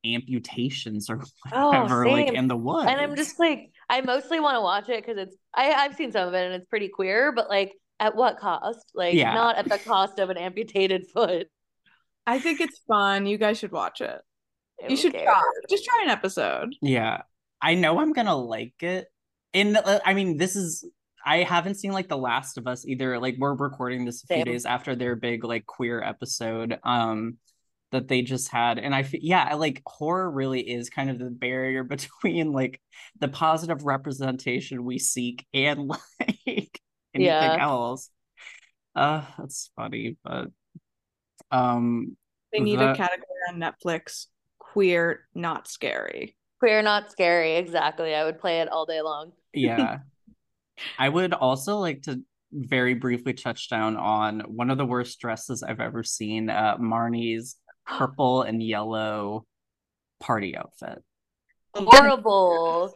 [SPEAKER 2] amputations or
[SPEAKER 3] Oh,
[SPEAKER 2] whatever, like
[SPEAKER 3] same.
[SPEAKER 2] in the woods.
[SPEAKER 3] And I'm just like, I mostly want to watch it because it's I I've seen some of it and it's pretty queer, but like at what cost? Like
[SPEAKER 2] Yeah.
[SPEAKER 3] not at the cost of an amputated foot.
[SPEAKER 1] I think it's fun. You guys should watch it.
[SPEAKER 3] Who
[SPEAKER 1] You should
[SPEAKER 3] cares?
[SPEAKER 1] try. Just try an episode.
[SPEAKER 2] Yeah, I know I'm gonna like it. And uh, I mean, this is I haven't seen like The Last of Us either. Like we're recording this a few
[SPEAKER 3] Same.
[SPEAKER 2] days after their big like queer episode um that they just had, and I feel yeah, like horror really is kind of the barrier between like the positive representation we seek and like anything
[SPEAKER 3] Yeah.
[SPEAKER 2] else. Uh, that's funny, but um,
[SPEAKER 1] They need
[SPEAKER 2] that-
[SPEAKER 1] a category on Netflix. Queer, not scary.
[SPEAKER 3] Queer not scary, exactly. I would play it all day long.
[SPEAKER 2] yeah i would also like to very briefly touch down on one of the worst dresses i've ever seen uh marnie's purple and yellow party outfit
[SPEAKER 3] Horrible.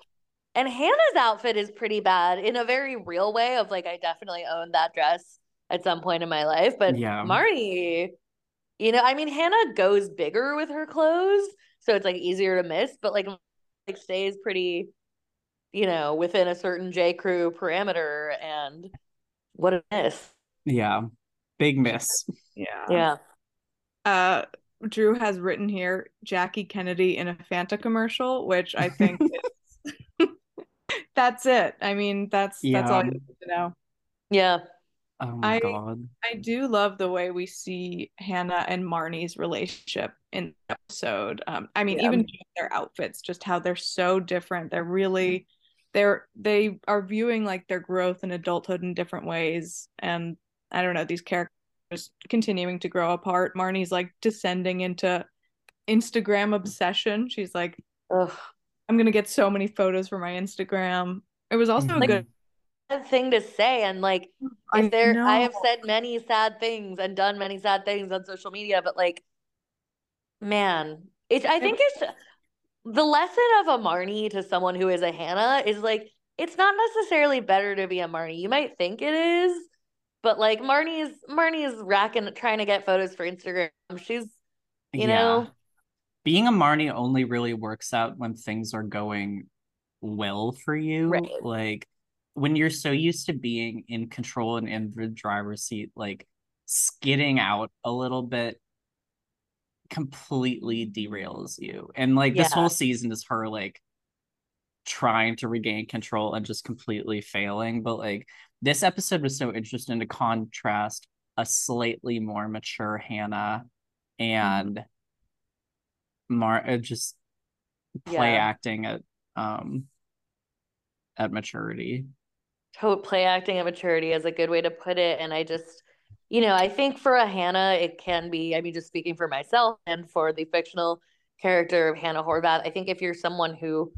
[SPEAKER 3] And Hannah's outfit is pretty bad in a very real way of like I definitely owned that dress at some point in my life. But
[SPEAKER 2] Yeah.
[SPEAKER 3] Marnie, you know, I mean Hannah goes bigger with her clothes, so it's like easier to miss, but like like stays pretty, you know, within a certain J. Crew parameter and what a miss.
[SPEAKER 2] yeah big miss
[SPEAKER 1] Yeah.
[SPEAKER 3] Yeah.
[SPEAKER 1] Uh, Drew has written here Jackie Kennedy in a Fanta commercial, which I think is that's it. I mean, that's that's all you need to know.
[SPEAKER 3] Yeah.
[SPEAKER 2] Oh my
[SPEAKER 1] I-
[SPEAKER 2] god.
[SPEAKER 1] I do love the way we see Hannah and Marnie's relationship in the episode. Um, I mean,
[SPEAKER 3] Yeah.
[SPEAKER 1] even their outfits, just how they're so different. They're really they're they are viewing like their growth and adulthood in different ways. And I don't know, these characters continuing to grow apart. Marnie's like descending into Instagram obsession. She's like,
[SPEAKER 3] Ugh.
[SPEAKER 1] I'm gonna get so many photos for my Instagram. It was also a good
[SPEAKER 3] thing to say and like
[SPEAKER 1] I
[SPEAKER 3] if there I have said many sad things and done many sad things on social media, but like man, it I think it's the lesson of a Marnie to someone who is a Hannah is like it's not necessarily better to be a Marnie. You might think it is, but like Marnie's Marnie's racking trying to get photos for Instagram. She's you know
[SPEAKER 2] being a Marnie only really works out when things are going well for you.
[SPEAKER 3] Right.
[SPEAKER 2] Like when you're so used to being in control and in the driver's seat, like skidding out a little bit completely derails you. And like this whole season is her like trying to regain control and just completely failing. But like this episode was so interesting to contrast a slightly more mature Hannah and Mar uh, just play
[SPEAKER 3] Yeah.
[SPEAKER 2] acting at um at maturity.
[SPEAKER 3] Play acting at maturity is a good way to put it. And I just, you know, I think for a Hannah, it can be, I mean, just speaking for myself and for the fictional character of Hannah Horvath, I think if you're someone who,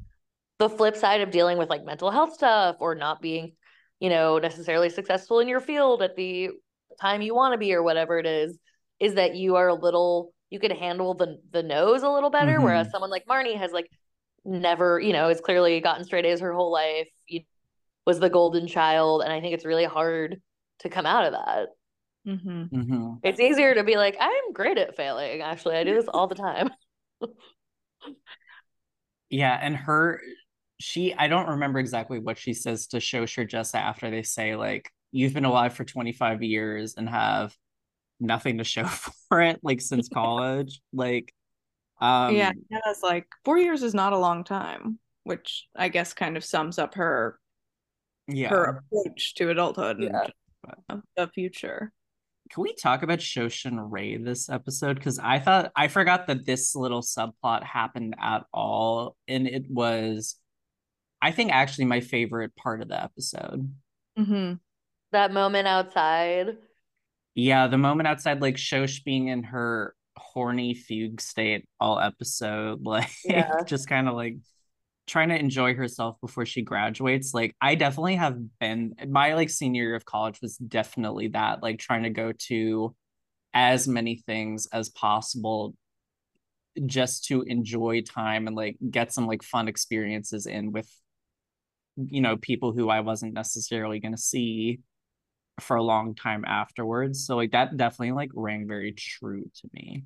[SPEAKER 3] the flip side of dealing with like mental health stuff or not being, you know, necessarily successful in your field at the time you want to be or whatever it is, is that you are a little, you can handle the the nose a little better.
[SPEAKER 2] Mhm.
[SPEAKER 3] Whereas someone like Marnie has like never, you know, has clearly gotten straight A's her whole life. You was the golden child and i think it's really hard to come out of that.
[SPEAKER 1] Hmm
[SPEAKER 2] hmm
[SPEAKER 3] it's easier to be like i'm great at failing actually. I do this all the time.
[SPEAKER 2] Yeah, and her she I don't remember exactly what she says to Shosher just after they say like you've been alive for 25 years and have nothing to show for it like since college. Like um
[SPEAKER 1] yeah, Hannah's like four years is not a long time, which I guess kind of sums up her
[SPEAKER 2] yeah.
[SPEAKER 1] her approach to adulthood and
[SPEAKER 3] Yeah.
[SPEAKER 1] just the future.
[SPEAKER 2] Can we talk about Shosh and Ray this episode? Because I thought I forgot that this little subplot happened at all, and it was, I think, actually my favorite part of the episode.
[SPEAKER 1] hmm
[SPEAKER 3] that moment outside
[SPEAKER 2] Yeah, the moment outside, like Shosh being in her horny fugue state all episode, like
[SPEAKER 3] Yeah.
[SPEAKER 2] just kind of like trying to enjoy herself before she graduates. Like I definitely have been my like senior year of college was definitely that, like trying to go to as many things as possible just to enjoy time and like get some like fun experiences in with you know people who I wasn't necessarily going to see for a long time afterwards. So like that definitely like rang very true to me.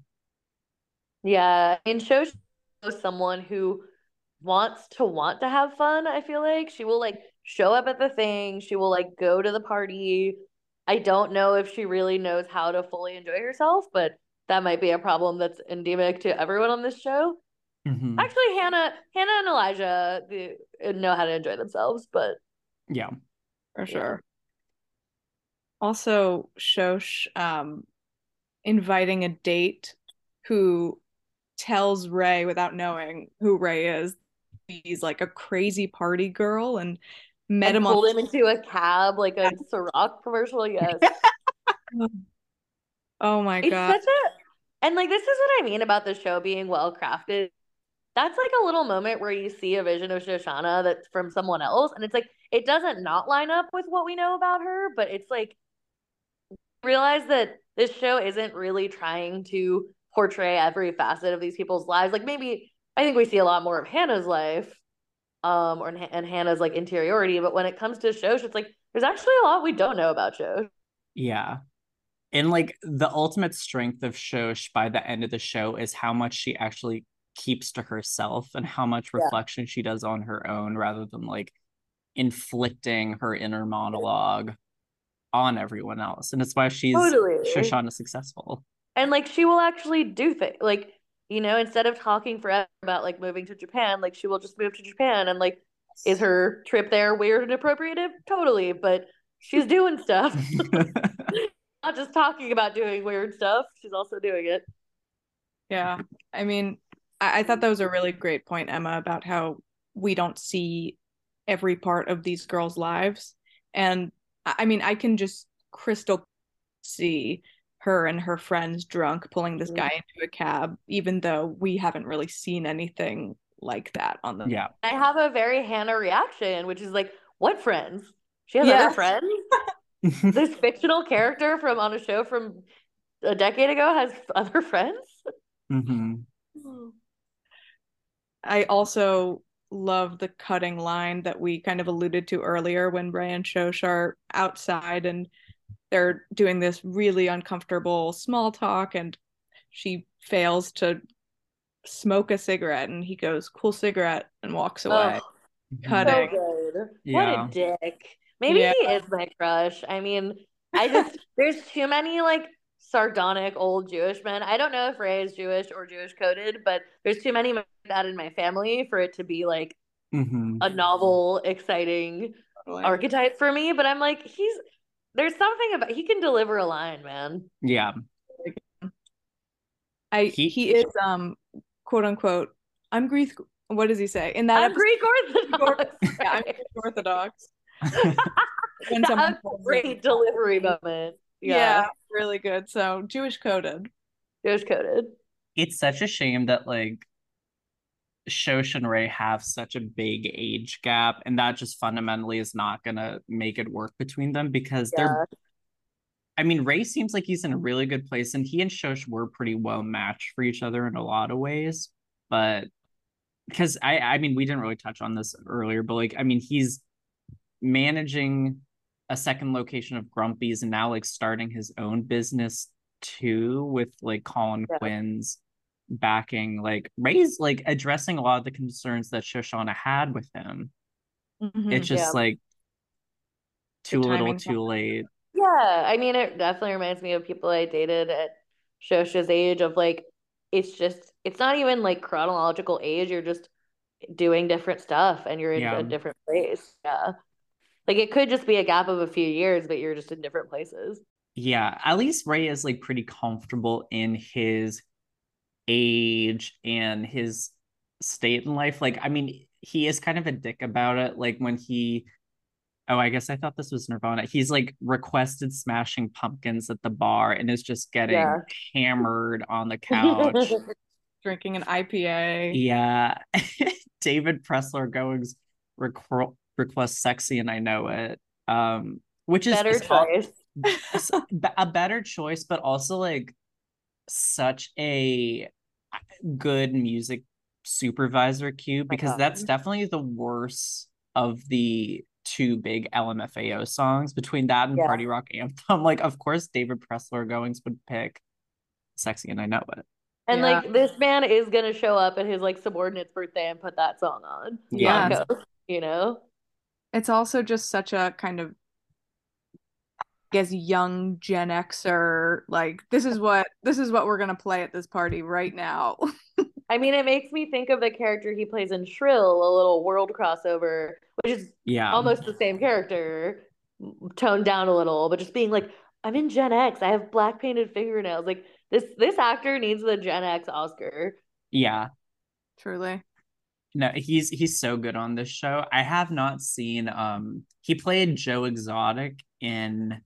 [SPEAKER 3] yeah and show someone who wants to want to have fun i feel like she will like show up at the thing she will like go to the party i don't know if she really knows how to fully enjoy herself but that might be a problem that's endemic to everyone on this show
[SPEAKER 2] Mhm.
[SPEAKER 3] Actually, Hannah, Hannah and Elijah the, know how to enjoy themselves, but
[SPEAKER 2] Yeah.
[SPEAKER 1] for
[SPEAKER 3] Yeah.
[SPEAKER 1] sure. Also, Shosh um, inviting a date who tells Ray without knowing who Ray is. He's like a crazy party girl and met
[SPEAKER 3] and
[SPEAKER 1] him
[SPEAKER 3] pulled
[SPEAKER 1] on.
[SPEAKER 3] him into a cab like a Ciroc commercial. Yes,
[SPEAKER 1] Oh my
[SPEAKER 3] it's
[SPEAKER 1] god!
[SPEAKER 3] such a and like this is what I mean about the show being well crafted. That's like a little moment where you see a vision of Shoshanna that's from someone else, and it's like it doesn't not line up with what we know about her, but it's like realize that this show isn't really trying to portray every facet of these people's lives. Like maybe I think we see a lot more of Hannah's life, um, or and Hannah's like interiority, but when it comes to Shosh, it's like there's actually a lot we don't know about Shosh.
[SPEAKER 2] Yeah. And like the ultimate strength of Shosh by the end of the show is how much she actually keeps to herself and how much
[SPEAKER 3] Yeah.
[SPEAKER 2] reflection she does on her own rather than like inflicting her inner monologue on everyone else. And it's why she's
[SPEAKER 3] Totally.
[SPEAKER 2] Shoshanna successful.
[SPEAKER 3] And like she will actually do things like, you know, instead of talking forever about like moving to Japan, like she will just move to Japan and like Is her trip there weird and appropriative? Totally, but she's doing stuff. Not just talking about doing weird stuff, she's also doing it.
[SPEAKER 1] Yeah. I mean, I, I thought that was a really great point, Emma, about how we don't see every part of these girls' lives. And I mean, I can just crystal see her and her friends drunk pulling this guy into a cab, even though we haven't really seen anything like that on the
[SPEAKER 2] yeah.
[SPEAKER 3] I have a very Hannah reaction, which is like, what friends? She has
[SPEAKER 1] Yeah.
[SPEAKER 3] other friends? this fictional character from on a show from a decade ago has other friends?
[SPEAKER 2] hmm
[SPEAKER 1] I also love the cutting line that we kind of alluded to earlier when Ray and Shosh outside and they're doing this really uncomfortable small talk and she fails to smoke a cigarette and he goes, Cool cigarette and walks away.
[SPEAKER 3] Oh,
[SPEAKER 1] Cutting.
[SPEAKER 3] so good.
[SPEAKER 2] Yeah.
[SPEAKER 3] What a dick. Maybe
[SPEAKER 1] Yeah.
[SPEAKER 3] he is my crush. I mean, I just there's too many like sardonic old Jewish men. I don't know if Ray is Jewish or Jewish coded, but there's too many of that in my family for it to be like
[SPEAKER 2] hmm
[SPEAKER 3] a novel, exciting
[SPEAKER 1] Totally.
[SPEAKER 3] archetype for me. But I'm like, he's there's something about he can deliver a line, man.
[SPEAKER 2] Yeah.
[SPEAKER 1] I
[SPEAKER 2] He-
[SPEAKER 1] he, is um quote unquote I'm Greek what does he say? In that
[SPEAKER 3] I'm
[SPEAKER 1] episode,
[SPEAKER 3] Greek Orthodox.
[SPEAKER 1] yeah, I'm Greek Orthodox. When
[SPEAKER 3] That's a great
[SPEAKER 1] it-
[SPEAKER 3] delivery moment.
[SPEAKER 1] Yeah.
[SPEAKER 3] Yeah,
[SPEAKER 1] really good. So Jewish coded.
[SPEAKER 3] Jewish coded.
[SPEAKER 2] it's such a shame that like Shosh and Ray have such a big age gap, and that just fundamentally is not gonna make it work between them because they're. I mean, Ray seems like he's in a really good place, and he and Shosh were pretty well matched for each other in a lot of ways. But because I, I mean, we didn't really touch on this earlier, but like, I mean, he's managing a second location of Grumpy's and now like starting his own business too with like Colin
[SPEAKER 3] Yeah.
[SPEAKER 2] Quinn's backing. Like Ray's like addressing a lot of the concerns that Shoshanna had with him.
[SPEAKER 1] Mhm.
[SPEAKER 2] It's just
[SPEAKER 3] Yeah.
[SPEAKER 2] like too little, too
[SPEAKER 1] not
[SPEAKER 2] late.
[SPEAKER 3] Yeah, I mean, it definitely reminds me of people I dated at Shosha's age of like, it's just, it's not even like chronological age. You're just doing different stuff and you're in
[SPEAKER 2] Yeah.
[SPEAKER 3] a different place. Yeah. Like it could just be a gap of a few years, but you're just in different places.
[SPEAKER 2] Yeah, at least Ray is like pretty comfortable in his age and his state in life. Like, I mean, he is kind of a dick about it. Like when he oh, I guess I thought this was Nirvana. He's like requested smashing pumpkins at the bar and is just getting
[SPEAKER 3] Yeah.
[SPEAKER 2] hammered on the couch.
[SPEAKER 1] Drinking an IPA.
[SPEAKER 2] yeah. David Pressler goes requ- request sexy and I know it. Um which is
[SPEAKER 3] Better choice.
[SPEAKER 2] a better choice, but also like such a uh, good music supervisor cue because
[SPEAKER 3] God.
[SPEAKER 2] that's definitely the worst of the two big LMFAO songs between that and
[SPEAKER 3] Yeah.
[SPEAKER 2] Party Rock Anthem. Like, of course, David Pressler goings would pick "Sexy" and I know it.
[SPEAKER 3] And
[SPEAKER 1] Yeah.
[SPEAKER 3] like this man is gonna show up at his like subordinate's birthday and put that song on.
[SPEAKER 2] Yeah.
[SPEAKER 3] Marco, you know?
[SPEAKER 1] It's also just such a kind of I guess young Gen Xer like this is what this is what we're gonna play at this party right now.
[SPEAKER 3] I mean, it makes me think of the character he plays in Shrill, a little world crossover, which is
[SPEAKER 2] Yeah,
[SPEAKER 3] almost the same character, toned down a little, but just being like, I'm in Gen X. I have black painted fingernails. Like this, this actor needs the Gen X Oscar.
[SPEAKER 2] yeah.
[SPEAKER 1] Truly.
[SPEAKER 2] No, he's he's so good on this show. I have not seen um he played Joe Exotic in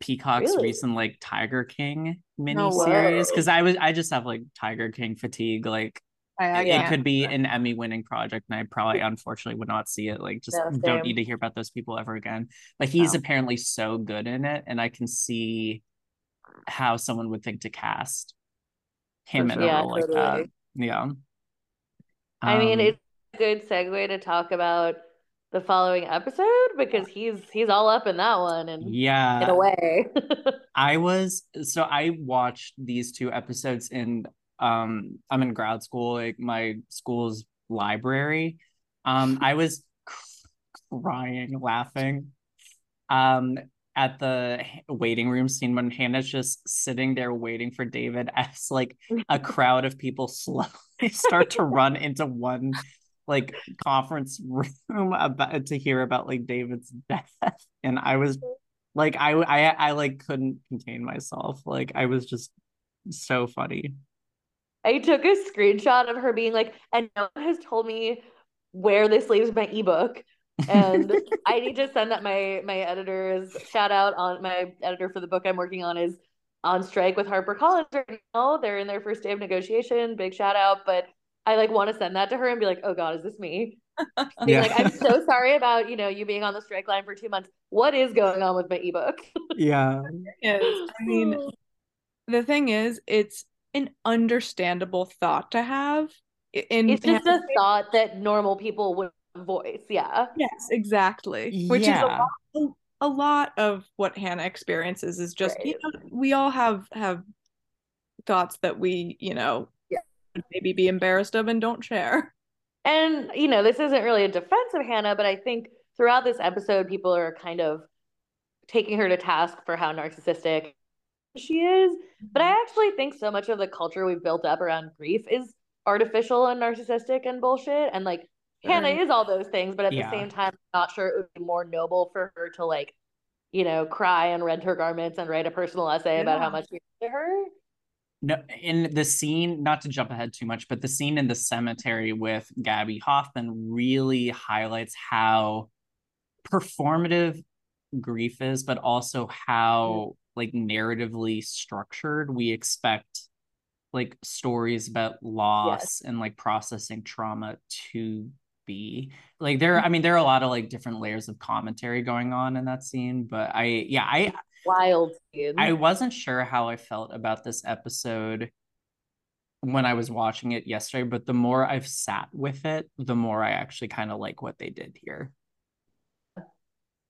[SPEAKER 2] Peacock's
[SPEAKER 3] Really?
[SPEAKER 2] recent like Tiger King miniseries because I was I just have like Tiger King fatigue. Like
[SPEAKER 1] I,
[SPEAKER 2] it,
[SPEAKER 3] yeah.
[SPEAKER 2] could be an Emmy winning project, and I probably unfortunately would not see it. Like just
[SPEAKER 3] No,
[SPEAKER 2] don't need to hear about those people ever again. But he's apparently so good in it, and I can see how someone would think to cast him
[SPEAKER 1] For
[SPEAKER 2] in
[SPEAKER 1] sure.
[SPEAKER 2] a
[SPEAKER 3] Yeah,
[SPEAKER 2] role like that.
[SPEAKER 3] totally.
[SPEAKER 2] Yeah.
[SPEAKER 3] I mean,
[SPEAKER 2] Um,
[SPEAKER 3] it's a good segue to talk about the following episode because he's he's all up in that one and
[SPEAKER 2] yeah.
[SPEAKER 3] in a way.
[SPEAKER 2] I was so I watched these two episodes in um I'm in grad school, like my school's library. Um I was crying, laughing. Um at the waiting room scene when Hannah's just sitting there waiting for David as like a crowd of people slowly start to run into one like conference room about to hear about like David's death, and I was like, I I I like couldn't contain myself. Like I was just so funny.
[SPEAKER 3] I took a screenshot of her being like, and no one has told me where this leaves my ebook. and I need to send that my my editors shout out on my editor for the book I'm working on is on strike with HarperCollins right now. They're in their first day of negotiation. Big shout out. But I like want to send that to her and be like, oh God, is this me? yeah. like, I'm so sorry about, you know, you being on the strike line for two months. What is going on with my ebook?
[SPEAKER 2] yeah.
[SPEAKER 1] I mean, the thing is, it's an understandable thought to have.
[SPEAKER 3] In it's just a thought that normal people would voice. Yeah.
[SPEAKER 1] Yes, exactly. Which yeah. is a lot, a lot of what Hannah experiences is just right. you know we all have have thoughts that we you know yeah. Maybe be embarrassed of and don't share.
[SPEAKER 3] And you know this isn't really a defense of Hannah, but I think throughout this episode people are kind of taking her to task for how narcissistic she is. But I mm-hmm. actually think so much of the culture we've built up around grief is artificial and narcissistic and bullshit. And like Hannah is all those things, but at yeah. the same time, I'm not sure it would be more noble for her to like, you know, cry and rent her garments and write a personal essay yeah. about how much you to her.
[SPEAKER 2] No, in the scene, not to jump ahead too much, but the scene in the cemetery with Gaby Hoffmann really highlights how performative grief is, but also how like narratively structured we expect like stories about loss yes. and like processing trauma to be. Like there mm-hmm. i mean there are a lot of like different layers of commentary going on in that scene but i yeah i
[SPEAKER 3] wild
[SPEAKER 2] i wasn't sure how i felt about this episode when i was watching it yesterday but the more i've sat with it the more i actually kind of like what they did here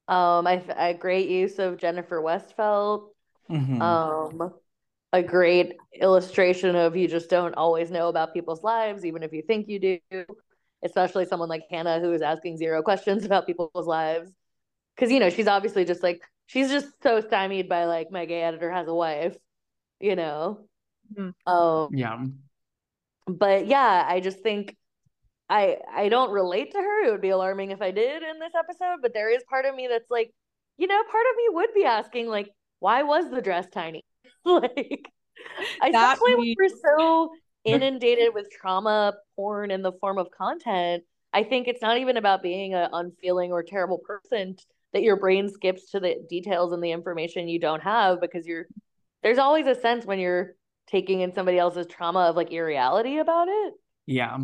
[SPEAKER 3] um I, a great use of jennifer westfeldt mm-hmm. um a great illustration of you just don't always know about people's lives even if you think you do especially someone like Hannah who is asking zero questions about people's lives. Cause you know, she's obviously just like she's just so stymied by like my gay editor has a wife, you know. Mm-hmm. Um
[SPEAKER 2] yeah.
[SPEAKER 3] But yeah, I just think I I don't relate to her. It would be alarming if I did in this episode, but there is part of me that's like, you know, part of me would be asking like, why was the dress tiny? like I especially we're so inundated with trauma porn in the form of content, I think it's not even about being an unfeeling or terrible person that your brain skips to the details and the information you don't have because you're there's always a sense when you're taking in somebody else's trauma of like irreality about it.
[SPEAKER 2] Yeah.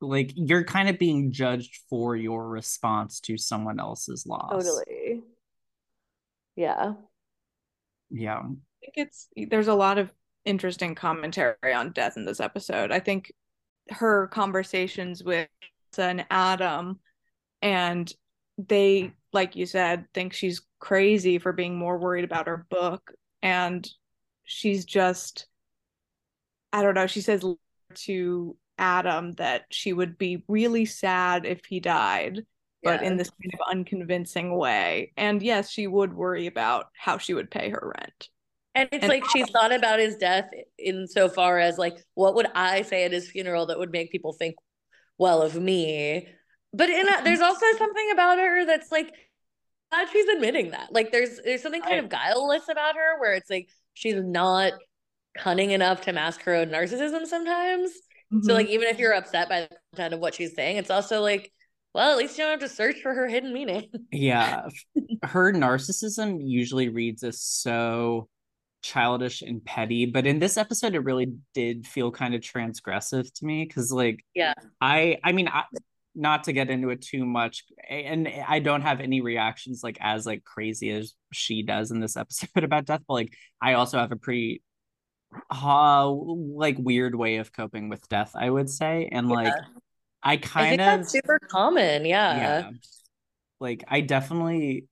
[SPEAKER 2] Like you're kind of being judged for your response to someone else's loss.
[SPEAKER 3] Totally. Yeah.
[SPEAKER 2] Yeah. I
[SPEAKER 1] think it's there's a lot of interesting commentary on death in this episode. I think her conversations with and Adam and they like you said think she's crazy for being more worried about her book and she's just I don't know she says to Adam that she would be really sad if he died but yeah. in this kind of unconvincing way and yes she would worry about how she would pay her rent
[SPEAKER 3] and it's and like she's thought about his death in so far as like, what would I say at his funeral that would make people think well of me? But in a, there's also something about her that's like, glad she's admitting that. Like there's there's something kind of guileless about her where it's like she's not cunning enough to mask her own narcissism sometimes. Mm-hmm. So like even if you're upset by the content of what she's saying, it's also like, well, at least you don't have to search for her hidden meaning.
[SPEAKER 2] Yeah. her narcissism usually reads as so childish and petty but in this episode it really did feel kind of transgressive to me because like
[SPEAKER 3] yeah
[SPEAKER 2] i i mean I, not to get into it too much and i don't have any reactions like as like crazy as she does in this episode about death but like i also have a pretty uh like weird way of coping with death i would say and yeah. like i kind I of
[SPEAKER 3] super common yeah. yeah
[SPEAKER 2] like i definitely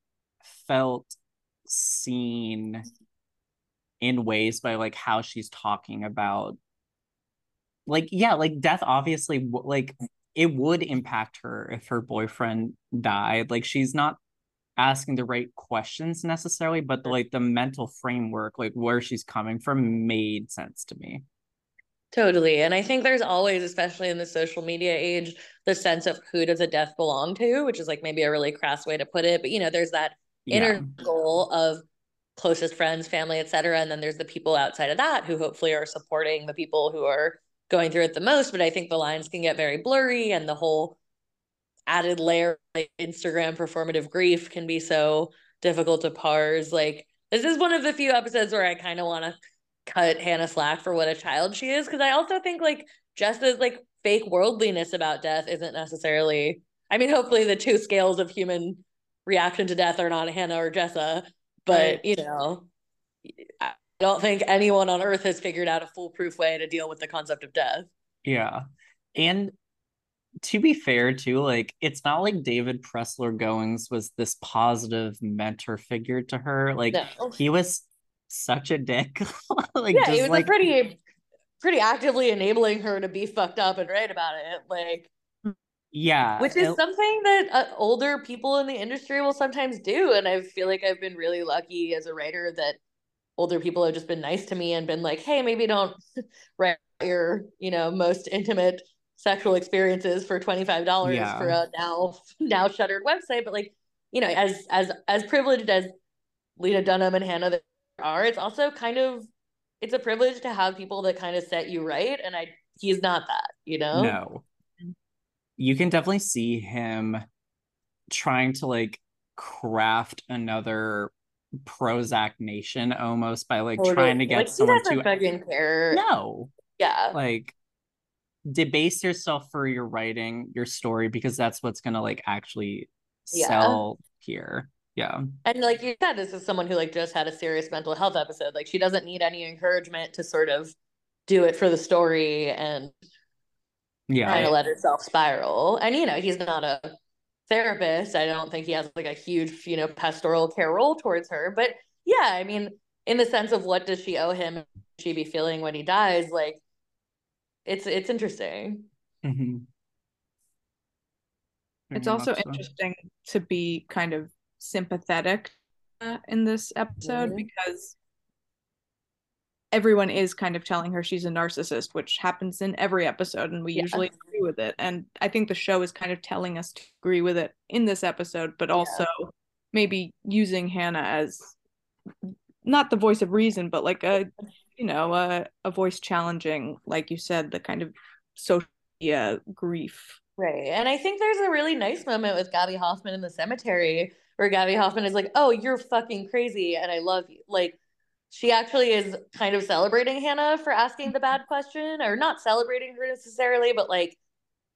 [SPEAKER 2] felt seen in ways by like how she's talking about like yeah like death obviously like it would impact her if her boyfriend died like she's not asking the right questions necessarily but the, like the mental framework like where she's coming from made sense to me
[SPEAKER 3] Totally. And I think there's always, especially in the social media age, the sense of who does a death belong to, which is like maybe a really crass way to put it. But you know, there's that inner
[SPEAKER 2] Yeah.
[SPEAKER 3] goal of closest friends, family, etc. And then there's the people outside of that who hopefully are supporting the people who are going through it the most. But I think the lines can get very blurry and the whole added layer of like, Instagram performative grief can be so difficult to parse. Like this is one of the few episodes where I kind of want to cut Hannah slack for what a child she is because I also think like Jessa's like fake worldliness about death isn't necessarily. I mean, hopefully the two scales of human reaction to death are not Hannah or Jessa, but
[SPEAKER 1] Right.
[SPEAKER 3] you know, I don't think anyone on earth has figured out a foolproof way to deal with the concept of death.
[SPEAKER 2] Yeah. And to be fair too, like it's not like David Pressler Goings was this positive mentor figure to her. Like
[SPEAKER 3] No.
[SPEAKER 2] he was such a dick. like
[SPEAKER 3] yeah, he was
[SPEAKER 2] like
[SPEAKER 3] pretty pretty actively enabling her to be fucked up and write about it. Like
[SPEAKER 2] yeah.
[SPEAKER 3] which is
[SPEAKER 2] it-
[SPEAKER 3] something that uh, older people in the industry will sometimes do and i feel like i've been really lucky as a writer that older people have just been nice to me and been like hey maybe don't write your you know most intimate sexual experiences for $25
[SPEAKER 2] Yeah.
[SPEAKER 3] for a now now shuttered website but like you know as as as privileged as lena dunham and hannah are it's also kind of it's a privilege to have people that kind of set you right and i he's not that you know
[SPEAKER 2] No. You can definitely see him trying to like craft another Prozac nation almost by like
[SPEAKER 3] Totally.
[SPEAKER 2] trying to get
[SPEAKER 3] like,
[SPEAKER 2] someone to
[SPEAKER 3] fucking care
[SPEAKER 2] no
[SPEAKER 3] yeah
[SPEAKER 2] like debase yourself for your writing your story because that's what's gonna like actually
[SPEAKER 3] Yeah.
[SPEAKER 2] sell here yeah
[SPEAKER 3] And like you said, this is someone who like just had a serious mental health episode. Like she doesn't need any encouragement to sort of do it for the story and
[SPEAKER 2] yeah
[SPEAKER 3] kind of let herself spiral. And you know, he's not a therapist. I don't think he has like a huge, you know, pastoral care role towards her. But yeah, I mean, in the sense of what does she owe him? She be feeling when he dies? Like, it's it's interesting.
[SPEAKER 2] Mhm.
[SPEAKER 1] It's also
[SPEAKER 2] so.
[SPEAKER 1] interesting to be kind of sympathetic uh, in this episode because everyone is kind of telling her she's a narcissist, which happens in every episode, and we
[SPEAKER 3] Yeah.
[SPEAKER 1] usually agree with it. And I think the show is kind of telling us to agree with it in this episode, but also maybe using Hannah as not the voice of reason, but like a you know a, a voice challenging, like you said, the kind of social media grief.
[SPEAKER 3] Right. And I think there's a really nice moment with Gaby Hoffmann in the cemetery where Gaby Hoffmann is like, Oh, you're fucking crazy and I love you. Like she actually is kind of celebrating Hannah for asking the bad question, or not celebrating her necessarily, but like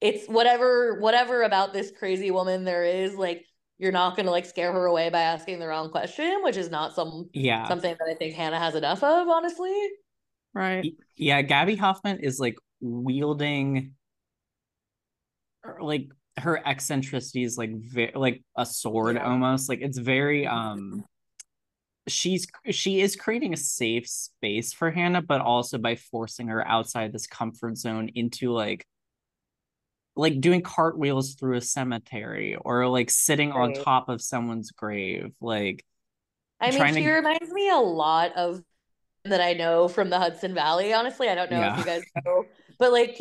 [SPEAKER 3] it's whatever whatever about this crazy woman there is, like you're not gonna like scare her away by asking the wrong question, which is not some
[SPEAKER 2] yeah
[SPEAKER 3] something that I think Hannah has enough of, honestly.
[SPEAKER 1] Right.
[SPEAKER 2] Yeah Gaby Hoffmann is like wielding like her eccentricities like ve- like a sword
[SPEAKER 3] Yeah.
[SPEAKER 2] almost like it's very um she's she is creating a safe space for hannah but also by forcing her outside this comfort zone into like like doing cartwheels through a cemetery or like sitting on top of someone's grave like
[SPEAKER 3] I mean, she
[SPEAKER 2] to-
[SPEAKER 3] reminds me a lot of that I know from the Hudson Valley. Honestly, I don't know
[SPEAKER 2] Yeah.
[SPEAKER 3] if you guys know, but like,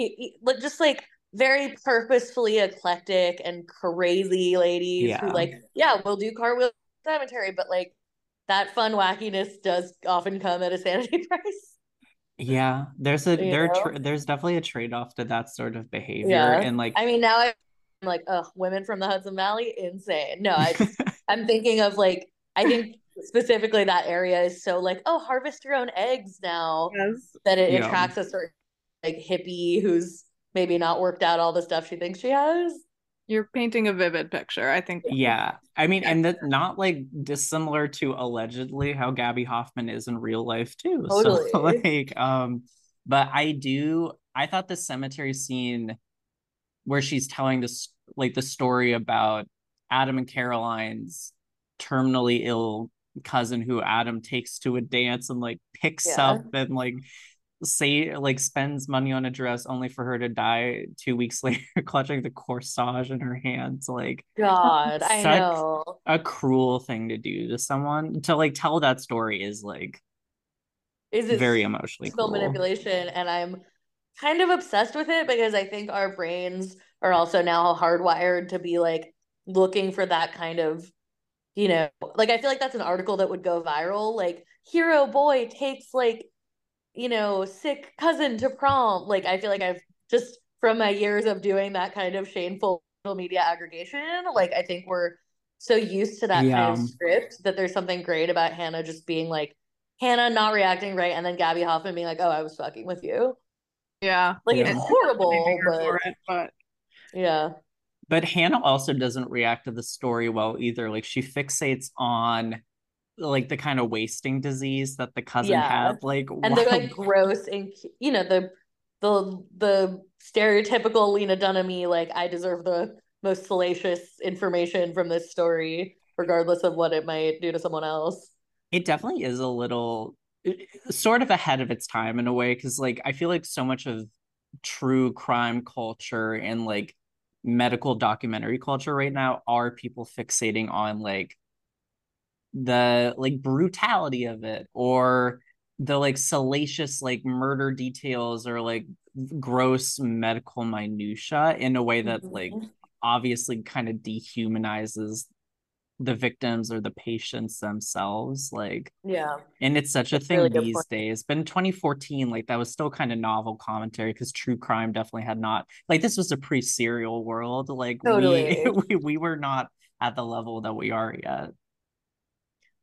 [SPEAKER 3] just like very purposefully eclectic and crazy ladies who like, yeah, we'll do cartwheel cemetery, but like that fun wackiness does often come at a sanity price.
[SPEAKER 2] yeah there's a
[SPEAKER 3] You
[SPEAKER 2] there
[SPEAKER 3] know?
[SPEAKER 2] tr- there's definitely a trade-off to that sort of behavior
[SPEAKER 3] Yeah.
[SPEAKER 2] and like
[SPEAKER 3] I mean, now I'm like, oh, women from the Hudson Valley, insane. No, I just, I'm thinking of like, I think specifically that area is so like, oh, harvest your own eggs now.
[SPEAKER 1] Yes.
[SPEAKER 3] that it
[SPEAKER 2] Yeah.
[SPEAKER 3] attracts a certain like hippie who's maybe not worked out all the stuff she thinks she has.
[SPEAKER 1] You're painting a vivid picture. I think.
[SPEAKER 2] Yeah. I mean, and that not like dissimilar to allegedly how Gaby Hoffmann is in real life too. So like um but I do I thought the cemetery scene where she's telling this like the story about Adam and Caroline's terminally ill cousin who Adam takes to a dance and like picks
[SPEAKER 3] Yeah.
[SPEAKER 2] up and like say like spends money on a dress only for her to die two weeks later clutching the corsage in her hands like
[SPEAKER 3] God, I know.
[SPEAKER 2] a cruel thing to do to someone to like tell that story is like
[SPEAKER 3] Is it
[SPEAKER 2] very emotionally
[SPEAKER 3] still
[SPEAKER 2] cruel.
[SPEAKER 3] manipulation? And I'm kind of obsessed with it because I think our brains are also now hardwired to be like looking for that kind of, you know, like I feel like that's an article that would go viral. Like, hero boy takes like, you know, sick cousin to prom. Like, I feel like I've just from my years of doing that kind of shameful media aggregation, like, I think we're so used to that
[SPEAKER 2] Yeah.
[SPEAKER 3] kind of script that there's something great about Hannah just being like, Hannah not reacting right, and then Gaby Hoffmann being like, "Oh, I was fucking with you."
[SPEAKER 1] Yeah.
[SPEAKER 3] Like
[SPEAKER 2] Yeah.
[SPEAKER 3] it's horrible, but
[SPEAKER 1] it, but
[SPEAKER 3] yeah,
[SPEAKER 2] But Hannah also doesn't react to the story well either. Like she fixates on like the kind of wasting disease that the cousin
[SPEAKER 3] Yeah.
[SPEAKER 2] had. Like
[SPEAKER 3] and they're like gross and you know the the the stereotypical Lena Dunham like I deserve the most salacious information from this story, regardless of what it might do to someone else.
[SPEAKER 2] it definitely is a little sort of ahead of its time in a way because like i feel like so much of true crime culture and like medical documentary culture right now are people fixating on like the like brutality of it or the like salacious like murder details or like gross medical minutia in a way that like
[SPEAKER 3] Mhm.
[SPEAKER 2] obviously kind of dehumanizes the victims or the patients themselves like
[SPEAKER 3] Yeah,
[SPEAKER 2] and it's such a
[SPEAKER 3] That's a
[SPEAKER 2] thing
[SPEAKER 3] really
[SPEAKER 2] these
[SPEAKER 3] point.
[SPEAKER 2] days but in 2014 like that was still kind of novel commentary because true crime definitely had not like this was a pre-serial world like
[SPEAKER 3] Totally.
[SPEAKER 2] we, we we were not at the level that we are yet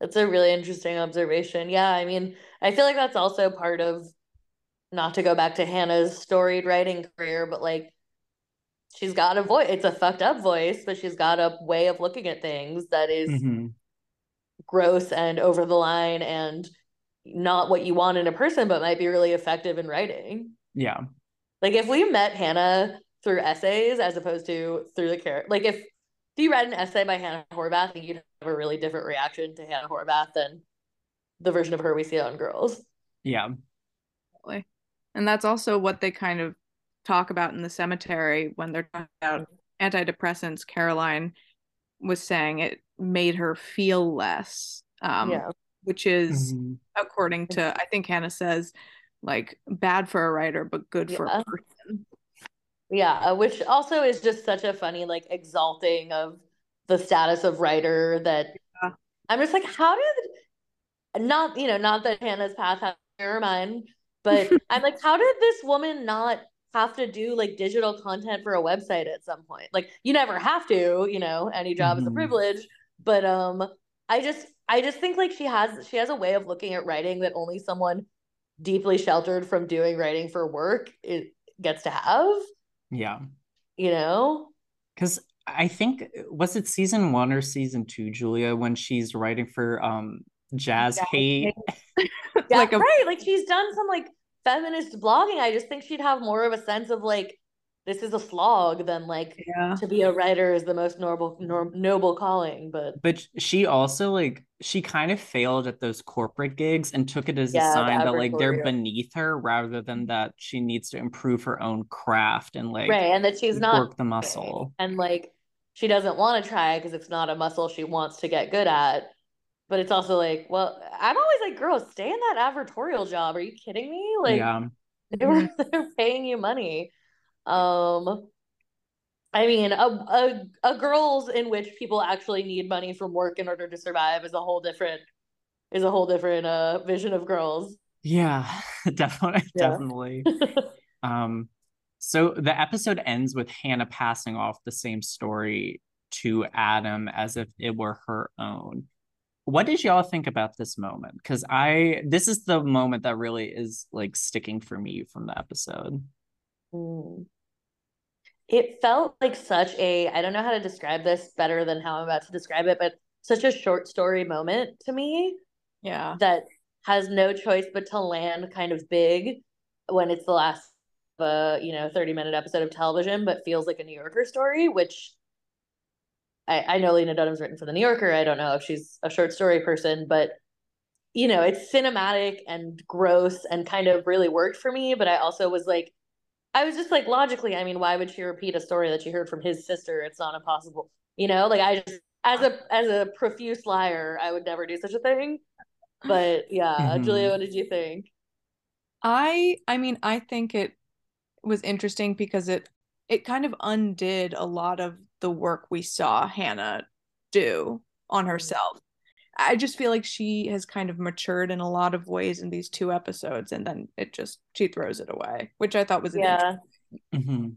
[SPEAKER 3] that's a really interesting observation. Yeah, I mean, I feel like that's also part of not to go back to Hannah's storied writing career, but like she's got a voice. It's a fucked up voice, but she's got a way of looking at things that is
[SPEAKER 2] Mhm.
[SPEAKER 3] gross and over the line and not what you want in a person, but might be really effective in writing.
[SPEAKER 2] yeah
[SPEAKER 3] Like if we met Hannah through essays as opposed to through the character, like if if you read an essay by Hannah Horvath, I think you'd have a really different reaction to Hannah Horvath than the version of her we see on Girls.
[SPEAKER 2] yeah
[SPEAKER 1] Definitely. And that's also what they kind of talk about in the cemetery when they're talking about antidepressants. Caroline was saying it made her feel less, um,
[SPEAKER 3] yeah.
[SPEAKER 1] which is,
[SPEAKER 2] Mhm.
[SPEAKER 1] according to, I think Hannah says, like bad for a writer, but good for
[SPEAKER 3] Yeah.
[SPEAKER 1] a person.
[SPEAKER 3] Yeah, uh, which also is just such a funny, like, exalting of the status of writer that
[SPEAKER 1] Yeah.
[SPEAKER 3] I'm just like, how did not, you know, not that Hannah's path has mirror mind, but I'm like, how did this woman not have to do like digital content for a website at some point? Like, you never have to, you know, any job is a
[SPEAKER 2] Mhm.
[SPEAKER 3] privilege, but um, I just, I just think like she has, she has a way of looking at writing that only someone deeply sheltered from doing writing for work it gets to have
[SPEAKER 2] yeah.
[SPEAKER 3] You know?
[SPEAKER 2] Because i think was it season one or season two julia when she's writing for um jazz JazzHate
[SPEAKER 3] yeah
[SPEAKER 1] Like a-
[SPEAKER 3] right like she's done some like feminist blogging. I just think she'd have more of a sense of like this is a slog than like
[SPEAKER 1] Yeah.
[SPEAKER 3] to be a writer is the most noble nor- noble calling but
[SPEAKER 2] but she also like she kind of failed at those corporate gigs and took it as
[SPEAKER 3] Yeah,
[SPEAKER 2] a sign that like they're
[SPEAKER 3] advertorial.
[SPEAKER 2] beneath her rather than that she needs to improve her own craft and like
[SPEAKER 3] right and that she's not
[SPEAKER 2] work the muscle.
[SPEAKER 3] and like she doesn't want to try because it's not a muscle she wants to get good at but it's also like well i'm always like girls stay in that advertorial job. Are you kidding me? Like
[SPEAKER 2] yeah.
[SPEAKER 3] they were they're paying you money um i mean a, a a girls in which people actually need money from work in order to survive is a whole different is a whole different uh vision of girls.
[SPEAKER 2] Yeah definitely
[SPEAKER 3] Yeah.
[SPEAKER 2] definitely. Um so the episode ends with hannah passing off the same story to adam as if it were her own. What did y'all think about this moment? Because i this is the moment that really is like sticking for me from the episode.
[SPEAKER 3] Mm. It felt like such a, I don't know how to describe this better than how I'm about to describe it, but such a short story moment to me
[SPEAKER 1] Yeah.
[SPEAKER 3] that has no choice but to land kind of big when it's the last uh, you know, 30 minute episode of television, but feels like a New Yorker story, which I, I know Lena Dunham's written for the New Yorker. I don't know if she's a short story person, but you know, it's cinematic and gross and kind of really worked for me. But I also was like, I was just like, logically, I mean, why would she repeat a story that she heard from his sister? It's not impossible, you know. Like I just, as a as a profuse liar, I would never do such a thing. But yeah,
[SPEAKER 2] Mhm.
[SPEAKER 3] Julia, what did you think?
[SPEAKER 1] I I mean I think it was interesting because it it kind of undid a lot of the work we saw Hannah do on
[SPEAKER 3] Mm-hmm.
[SPEAKER 1] herself. I just feel like she has kind of matured in a lot of ways in these two episodes, and then it just she throws it away, which I thought was an
[SPEAKER 3] Yeah.
[SPEAKER 2] Mhm.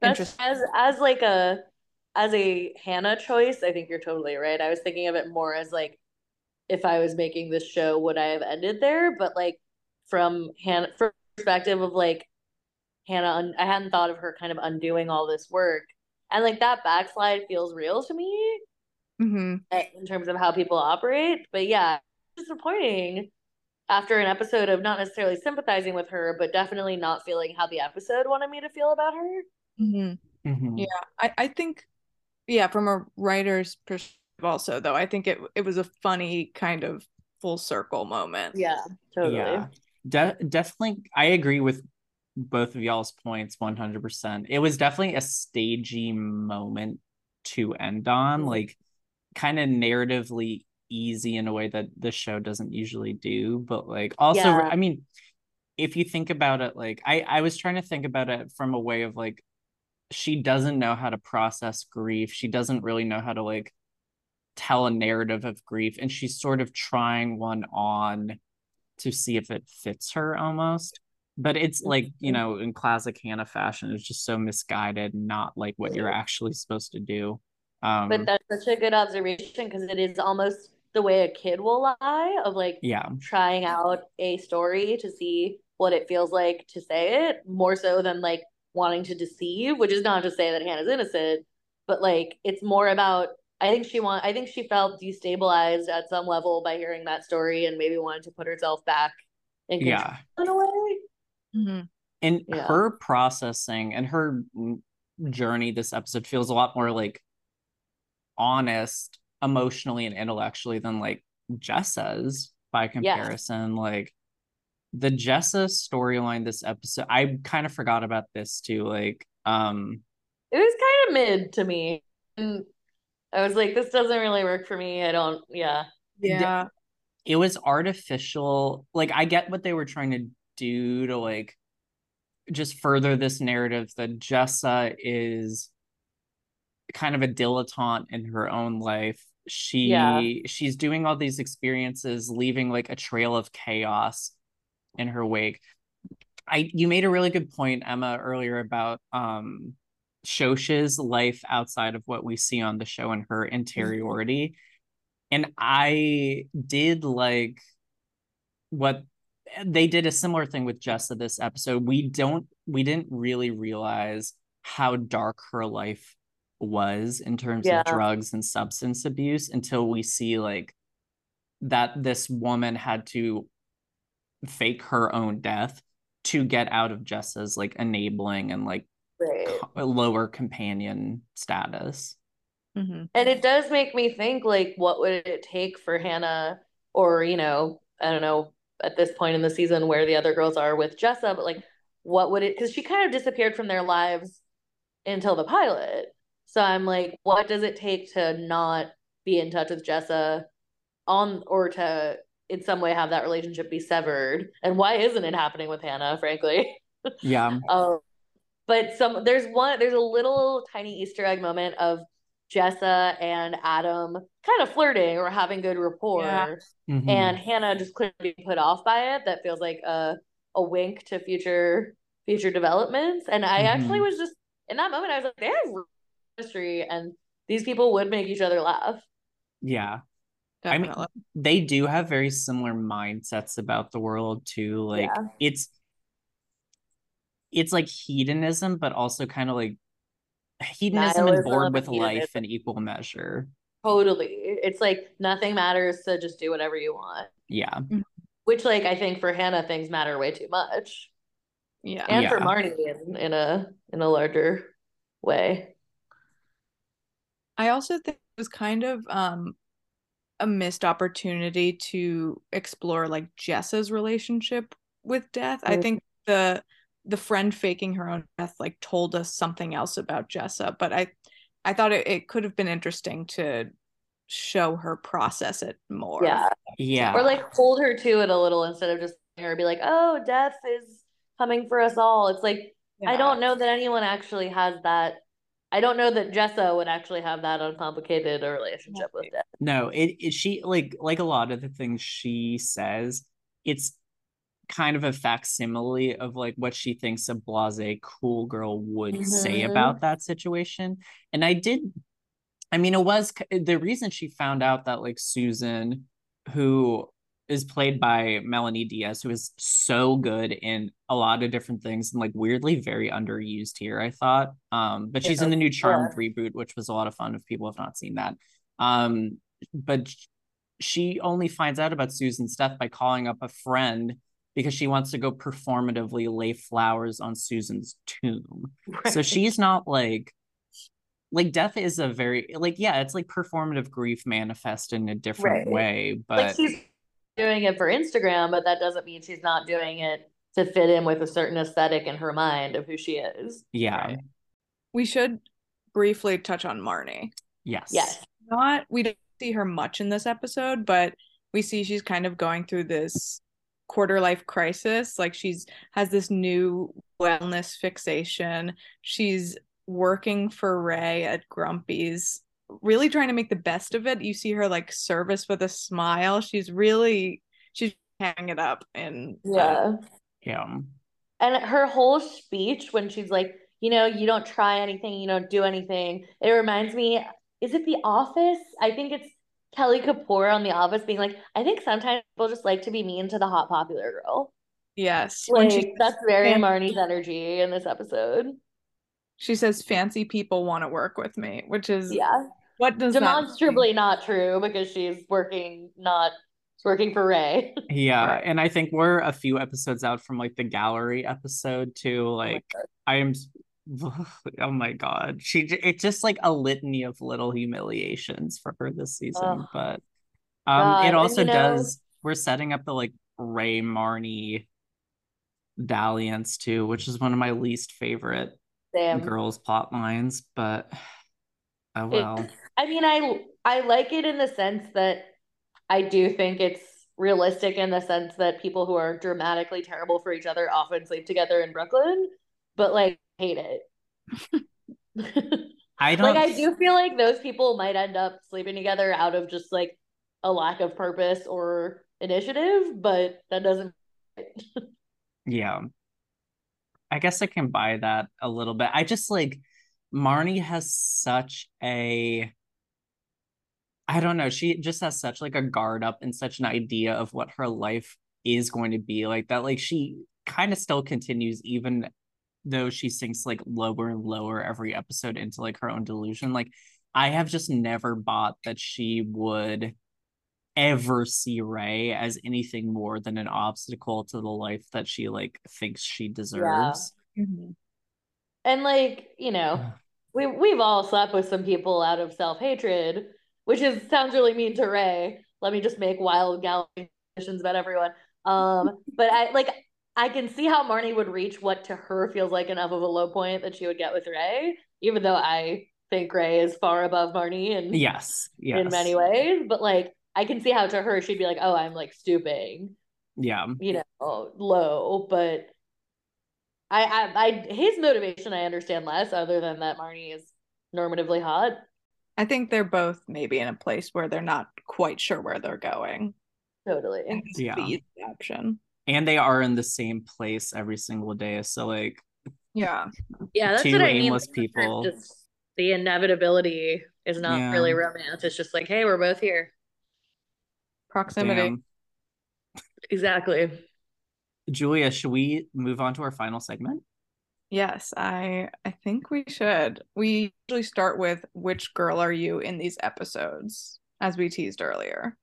[SPEAKER 3] That's
[SPEAKER 1] Interesting.
[SPEAKER 3] as as like a as a Hannah choice, I think you're totally right. I was thinking of it more as like if I was making this show, would I have ended there? But like from Hannah from perspective of like Hannah, un- I hadn't thought of her kind of undoing all this work, and like that backslide feels real to me
[SPEAKER 1] hmm
[SPEAKER 3] uh, in terms of how people operate. But yeah, disappointing after an episode of not necessarily sympathizing with her, but definitely not feeling how the episode wanted me to feel about her.
[SPEAKER 1] hmm
[SPEAKER 2] Mhm.
[SPEAKER 1] Yeah, I, I think, yeah, from a writer's perspective, also though, I think it it was a funny kind of full circle moment.
[SPEAKER 3] Yeah, totally.
[SPEAKER 2] Yeah. De- definitely I agree with both of y'all's points 100%. It was definitely a stagey moment to end on,
[SPEAKER 3] Mhm.
[SPEAKER 2] like kind of narratively easy in a way that the show doesn't usually do, but like also
[SPEAKER 3] Yeah.
[SPEAKER 2] I mean if you think about it like I I was trying to think about it from a way of like she doesn't know how to process grief. She doesn't really know how to like tell a narrative of grief and she's sort of trying one on to see if it fits her almost but it's like you know in classic hannah fashion it's just so misguided not like what you're actually supposed to do um
[SPEAKER 3] But that's such a good observation because it is almost the way a kid will lie of like
[SPEAKER 2] yeah
[SPEAKER 3] trying out a story to see what it feels like to say it more so than like wanting to deceive, which is not to say that Hannah's innocent, but like it's more about I think she want I think she felt destabilized at some level by hearing that story and maybe wanted to put herself back in
[SPEAKER 2] yeah
[SPEAKER 3] in a way.
[SPEAKER 1] hmm
[SPEAKER 2] and
[SPEAKER 3] Yeah.
[SPEAKER 2] her processing and her mm, journey this episode feels a lot more like honest emotionally and intellectually than like Jessa's by comparison like the Jessa storyline this episode I kind of forgot about this too like um
[SPEAKER 3] It was kind of mid to me. And I was like, this doesn't really work for me. I don't yeah.
[SPEAKER 1] Yeah.
[SPEAKER 2] it was artificial like i get what they were trying to do to like just further this narrative that jessa is kind of a dilettante in her own life she
[SPEAKER 3] Yeah.
[SPEAKER 2] she's doing all these experiences leaving like a trail of chaos in her wake i you made a really good point emma earlier about um Shosha's life outside of what we see on the show and her interiority and I did like what they did a similar thing with Jessa this episode. We don't we didn't really realize how dark her life was in terms
[SPEAKER 3] Yeah.
[SPEAKER 2] of drugs and substance abuse until we see like that this woman had to fake her own death to get out of Jessa's like enabling and like
[SPEAKER 3] Right.
[SPEAKER 2] co- lower companion status.
[SPEAKER 1] hmm
[SPEAKER 3] And it does make me think like what would it take for Hannah or, you know, I don't know at this point in the season where the other girls are with Jessa, but like what would it because she kind of disappeared from their lives until the pilot. So I'm like, what does it take to not be in touch with Jessa on or to in some way have that relationship be severed? And why isn't it happening with Hannah, frankly?
[SPEAKER 2] Yeah.
[SPEAKER 3] Um, but some there's one there's a little tiny Easter egg moment of Jessa and Adam kind of flirting or having good rapport,
[SPEAKER 1] Yeah.
[SPEAKER 2] Mhm.
[SPEAKER 3] and Hannah just couldn't be put off by it. That feels like a a wink to future future developments. And I actually
[SPEAKER 2] Mhm.
[SPEAKER 3] was just in that moment, I was like, they have chemistry, and these people would make each other laugh.
[SPEAKER 2] yeah. I mean, they do have very similar mindsets about the world too. Like
[SPEAKER 3] Yeah.
[SPEAKER 2] it's it's like hedonism, but also kind of like hedonism and
[SPEAKER 3] Nihilism
[SPEAKER 2] bored
[SPEAKER 3] and
[SPEAKER 2] with life
[SPEAKER 3] hedonism.
[SPEAKER 2] in equal measure.
[SPEAKER 3] Totally, it's like nothing matters, so just do whatever you want.
[SPEAKER 2] Yeah. Mm-hmm.
[SPEAKER 3] Which, like, I think for Hannah, things matter way too much.
[SPEAKER 1] yeah.
[SPEAKER 3] and for
[SPEAKER 2] Yeah.
[SPEAKER 3] Marnie in, in a in a larger way.
[SPEAKER 1] I also think it was kind of um a missed opportunity to explore like Jessa's relationship with death. I
[SPEAKER 3] Mm.
[SPEAKER 1] think the the friend faking her own death like told us something else about Jessa, but I I thought it, it could have been interesting to show her process it more.
[SPEAKER 3] Yeah,
[SPEAKER 2] Yeah.
[SPEAKER 3] or like hold her to it a little instead of just letting her be like, "Oh, death is coming for us all." It's like I don't know that anyone actually has that. I don't know that Jessa would actually have that uncomplicated a relationship with Death.
[SPEAKER 2] No, it, it she like like a lot of the things she says, it's kind of a facsimile of like what she thinks a blase cool girl would mm-hmm. say about that situation. And I did I mean it was the reason she found out that like Susan who is played by Melonie Diaz, who is so good in a lot of different things and like weirdly very underused here, I thought. Um, but she's yeah. in the new Charmed yeah. reboot, which was a lot of fun if people have not seen that. Um, but she only finds out about Susan's death by calling up a friend because she wants to go performatively lay flowers on Susan's tomb. Right. So she's not like like death is a very like yeah, it's like performative grief manifest in a different right. way, but like
[SPEAKER 3] she's doing it for Instagram, but that doesn't mean she's not doing it to fit in with a certain aesthetic in her mind of who she is.
[SPEAKER 2] Yeah.
[SPEAKER 1] We should briefly touch on Marnie.
[SPEAKER 2] Yes.
[SPEAKER 3] Yes.
[SPEAKER 1] Not we don't see her much in this episode, but we see she's kind of going through this quarter life crisis. Like she's has this new wellness fixation. She's working for Ray at Grumpy's really trying to make the best of it. You see her like service with a smile. She's really she's hanging it up and
[SPEAKER 3] yeah.
[SPEAKER 2] yeah.
[SPEAKER 3] And her whole speech when she's like, you know, you don't try anything, you don't do anything. It reminds me, is it The Office? I think it's Kelly Kapoor on The Office being like, I think sometimes people just like to be mean to the hot popular girl.
[SPEAKER 1] Yes.
[SPEAKER 3] Like, she, that's very Marnie's energy in this episode.
[SPEAKER 1] She says fancy people want to work with me, which is
[SPEAKER 3] yeah.
[SPEAKER 1] What does
[SPEAKER 3] demonstrably not true because she's working not she's working for Ray.
[SPEAKER 2] Yeah, right. and I think we're a few episodes out from like the gallery episode too. Oh like oh I am oh my god she it's just like a litany of little humiliations for her this season oh, but um god. it also and, does know, we're setting up the like ray marnie dalliance too which is one of my least favorite damn. girls plot lines but oh well
[SPEAKER 3] it, I mean, I I like it in the sense that I do think it's realistic in the sense that people who are dramatically terrible for each other often sleep together in Brooklyn, but like hate it.
[SPEAKER 2] I don't
[SPEAKER 3] like I do feel like those people might end up sleeping together out of just like a lack of purpose or initiative, but that doesn't
[SPEAKER 2] Yeah. I guess I can buy that a little bit. I just like Marnie has such a I don't know. She just has such like a guard up and such an idea of what her life is going to be like that. Like she kind of still continues even though she sinks like lower and lower every episode into like her own delusion. Like I have just never bought that she would ever see Ray as anything more than an obstacle to the life that she like thinks she deserves.
[SPEAKER 3] Yeah. Mm-hmm. And like, you know, we we've all slept with some people out of self-hatred which is sounds really mean to Ray. Let me just make wild gallions about everyone. Um, but I like I can see how Marnie would reach what to her feels like enough of a low point that she would get with Ray, even though I think Ray is far above Marnie and
[SPEAKER 2] yes, yes,
[SPEAKER 3] in many ways. But like I can see how to her she'd be like, oh, I'm like stooping.
[SPEAKER 2] Yeah.
[SPEAKER 3] You know, low, but I, I, I, his motivation I understand less, other than that Marnie is normatively hot.
[SPEAKER 1] I think they're both maybe in a place where they're not quite sure where they're going.
[SPEAKER 3] Totally.
[SPEAKER 2] Yeah.
[SPEAKER 1] The option.
[SPEAKER 2] And they are in the same place every single day. So like
[SPEAKER 1] Yeah.
[SPEAKER 3] Yeah, that's two what I aimless mean. people. Just the inevitability is not yeah. really romance. It's just like, hey, we're both here.
[SPEAKER 1] Proximity. Damn.
[SPEAKER 3] Exactly.
[SPEAKER 2] Julia, should we move on to our final segment?
[SPEAKER 1] Yes, I I think we should. We usually start with which girl are you in these episodes, as we teased earlier.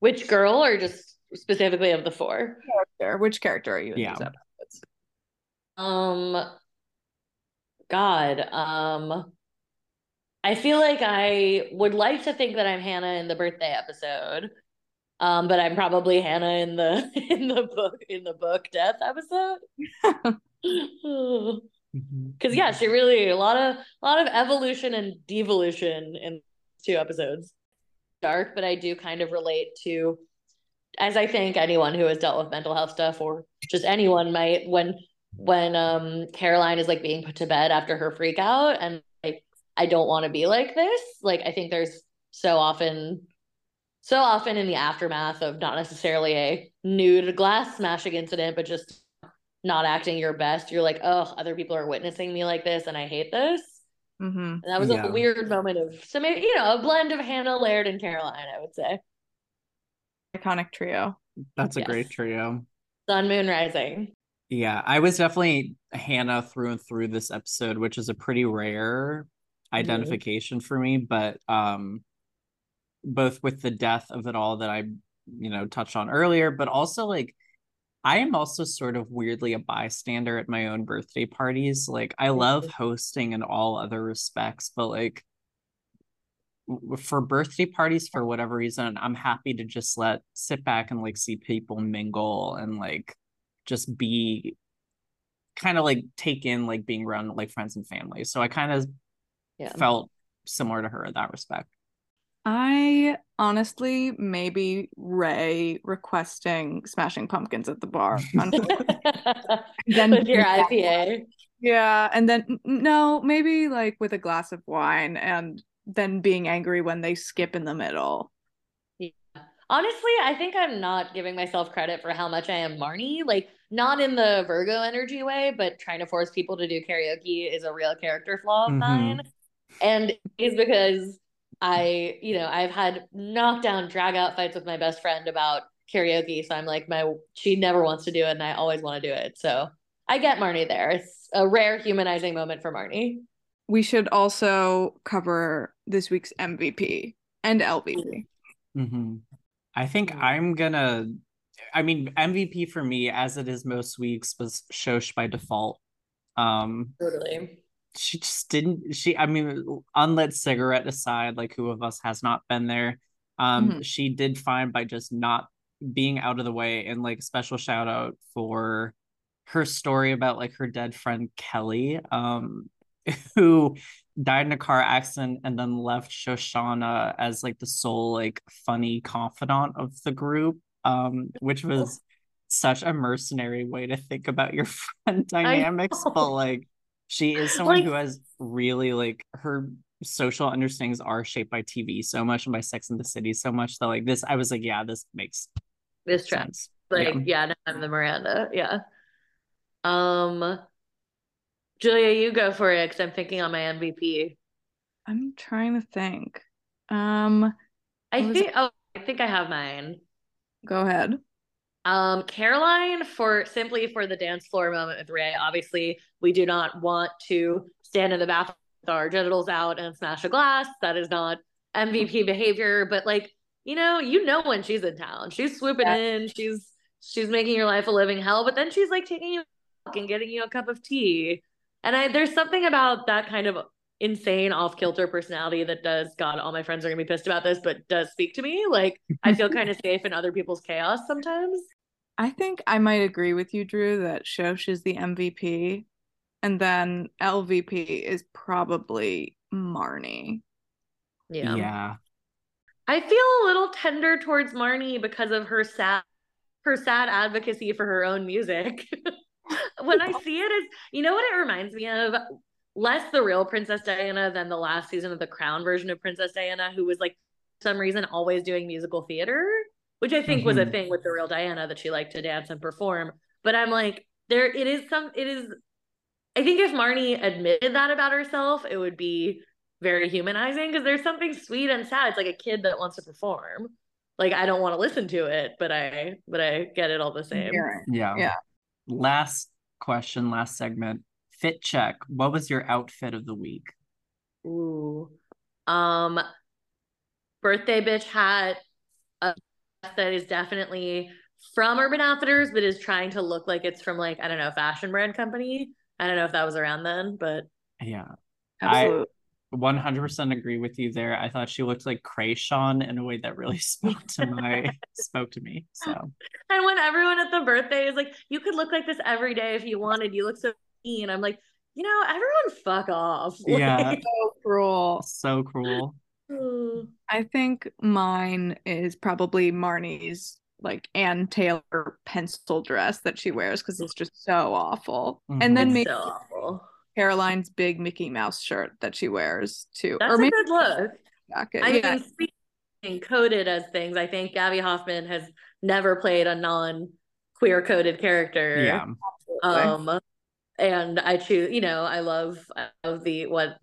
[SPEAKER 3] Which girl, or just specifically of the four?
[SPEAKER 1] Character. Which character are you in yeah. these episodes?
[SPEAKER 3] Um, God, um, I feel like I would like to think that I'm Hannah in the birthday episode. Um, but I'm probably Hannah in the in the book in the book death episode. Because yeah, she really a lot of a lot of evolution and devolution in two episodes. Dark, but I do kind of relate to, as I think anyone who has dealt with mental health stuff or just anyone might when when um Caroline is like being put to bed after her freak out and like I don't want to be like this. Like I think there's so often so often in the aftermath of not necessarily a nude glass smashing incident, but just not acting your best, you're like, oh, other people are witnessing me like this and I hate this.
[SPEAKER 1] Mm-hmm.
[SPEAKER 3] And that was
[SPEAKER 2] Yeah.
[SPEAKER 3] a weird moment of so maybe you know, a blend of Hannah, Laird, and Caroline, I would say.
[SPEAKER 1] Iconic trio.
[SPEAKER 2] That's a
[SPEAKER 3] Yes.
[SPEAKER 2] great trio.
[SPEAKER 3] Sun Moon Rising.
[SPEAKER 2] Yeah, I was definitely Hannah through and through this episode, which is a pretty rare
[SPEAKER 3] Mhm.
[SPEAKER 2] identification for me, but um both with the death of it all that I, you know, touched on earlier, but also like I am also sort of weirdly a bystander at my own birthday parties. Like I love hosting in all other respects, but like for birthday parties for whatever reason, I'm happy to just let sit back and like see people mingle and like just be kind of like take in like being around like friends and family. So I kind of
[SPEAKER 3] Yeah.
[SPEAKER 2] felt similar to her in that respect.
[SPEAKER 1] I honestly maybe Ray requesting Smashing Pumpkins at the bar. Then-
[SPEAKER 3] With your IPA.
[SPEAKER 1] yeah, and then no, maybe like with a glass of wine and then being angry when they skip in the middle. Yeah.
[SPEAKER 3] Honestly, I think I'm not giving myself credit for how much I am Marnie. Like, not in the Virgo energy way, but trying to force people to do karaoke is a real character flaw of
[SPEAKER 2] Mhm.
[SPEAKER 3] mine. And it's because I, you know, I've had knockdown, drag out fights with my best friend about karaoke. So I'm like, my she never wants to do it, and I always want to do it. So I get Marnie there. It's a rare humanizing moment for Marnie.
[SPEAKER 1] We should also cover this week's MVP and LVP.
[SPEAKER 2] hmm I think
[SPEAKER 3] Mm.
[SPEAKER 2] I'm gonna. I mean, MVP for me, as it is most weeks, was Shosh by default. Um,
[SPEAKER 3] Totally.
[SPEAKER 2] She just didn't. She, I mean, unlit cigarette aside, like who of us has not been there? Um,
[SPEAKER 1] Mhm.
[SPEAKER 2] she did fine by just not being out of the way, and like special shout out for her story about like her dead friend Kelly, um, who died in a car accident and then left Shoshanna as like the sole like funny confidant of the group, um, which was such a mercenary way to think about your friend dynamics, but like she is someone
[SPEAKER 3] Like-
[SPEAKER 2] who has really like her social understandings are shaped by TV so much and by Sex in the City so much that like this I was like, yeah, this makes
[SPEAKER 3] This track.
[SPEAKER 2] sense.
[SPEAKER 3] Like,
[SPEAKER 2] Yeah.
[SPEAKER 3] yeah, no, I'm the Miranda. Yeah. Um, Julia, you go for it because I'm thinking on my MVP.
[SPEAKER 1] I'm trying to think. Um,
[SPEAKER 3] I
[SPEAKER 1] What was
[SPEAKER 3] think, oh, I think I have mine.
[SPEAKER 1] go ahead.
[SPEAKER 3] Um, Caroline for simply for the dance floor moment with Ray. Obviously, we do not want to stand in the bathroom with our genitals out and smash a glass. That is not MVP behavior. But like, you know, you know when she's in town. She's swooping
[SPEAKER 1] Yeah.
[SPEAKER 3] in. She's she's making your life a living hell. But then she's like taking you and getting you a cup of tea. And I there's something about that kind of insane off kilter personality that does. God, all my friends are gonna be pissed about this, but does speak to me. Like I feel kind of safe in other people's chaos sometimes.
[SPEAKER 1] I think I might agree with you, Drew, that Shosh is the MVP, and then LVP is probably Marnie.
[SPEAKER 3] Yeah.
[SPEAKER 2] yeah.
[SPEAKER 3] I feel a little tender towards Marnie because of her sad her sad advocacy for her own music. when I see it as you know what it reminds me of? Less the real Princess Diana than the last season of the Crown version of Princess Diana, who was like for some reason always doing musical theater, which I think was a
[SPEAKER 2] Mhm.
[SPEAKER 3] thing with the real Diana that she liked to dance and perform. But I'm like, there it is some it is I think if Marnie admitted that about herself, it would be very humanizing because there's something sweet and sad. It's like a kid that wants to perform. Like I don't want to listen to it, but I but I get it all the same.
[SPEAKER 1] Hearing.
[SPEAKER 2] Yeah.
[SPEAKER 1] Yeah.
[SPEAKER 2] Last question, last segment. Fit check. What was your outfit of the week?
[SPEAKER 3] Ooh. Um birthday bitch hat uh, that is definitely from Urban Outfitters, but is trying to look like it's from like, I don't know, fashion brand company. I don't know if that was around then, but
[SPEAKER 2] Yeah.
[SPEAKER 1] Absolutely.
[SPEAKER 2] 100% agree with you there. I thought she looked like Kreayshawn in a way that really spoke to my spoke to me. So
[SPEAKER 3] and when everyone at the birthday is like, you could look like this every day if you wanted, you look so mean. I'm like, you know, everyone fuck off.
[SPEAKER 2] Yeah.
[SPEAKER 3] Like,
[SPEAKER 1] so cruel.
[SPEAKER 2] so cruel.
[SPEAKER 1] I think mine is probably Marnie's like Ann Taylor pencil dress that she wears because it's just so awful.
[SPEAKER 2] Mhm.
[SPEAKER 1] And then maybe
[SPEAKER 3] so awful.
[SPEAKER 1] Caroline's big Mickey Mouse shirt that she wears too.
[SPEAKER 3] That's
[SPEAKER 1] or
[SPEAKER 3] a
[SPEAKER 1] maybe
[SPEAKER 3] good look.
[SPEAKER 1] jacket.
[SPEAKER 3] I
[SPEAKER 1] yeah.
[SPEAKER 3] mean, speaking coded as things, I think Gaby Hoffmann has never played a non queer coded character.
[SPEAKER 2] Yeah.
[SPEAKER 3] Um, and I choose, you know, I love, I love the what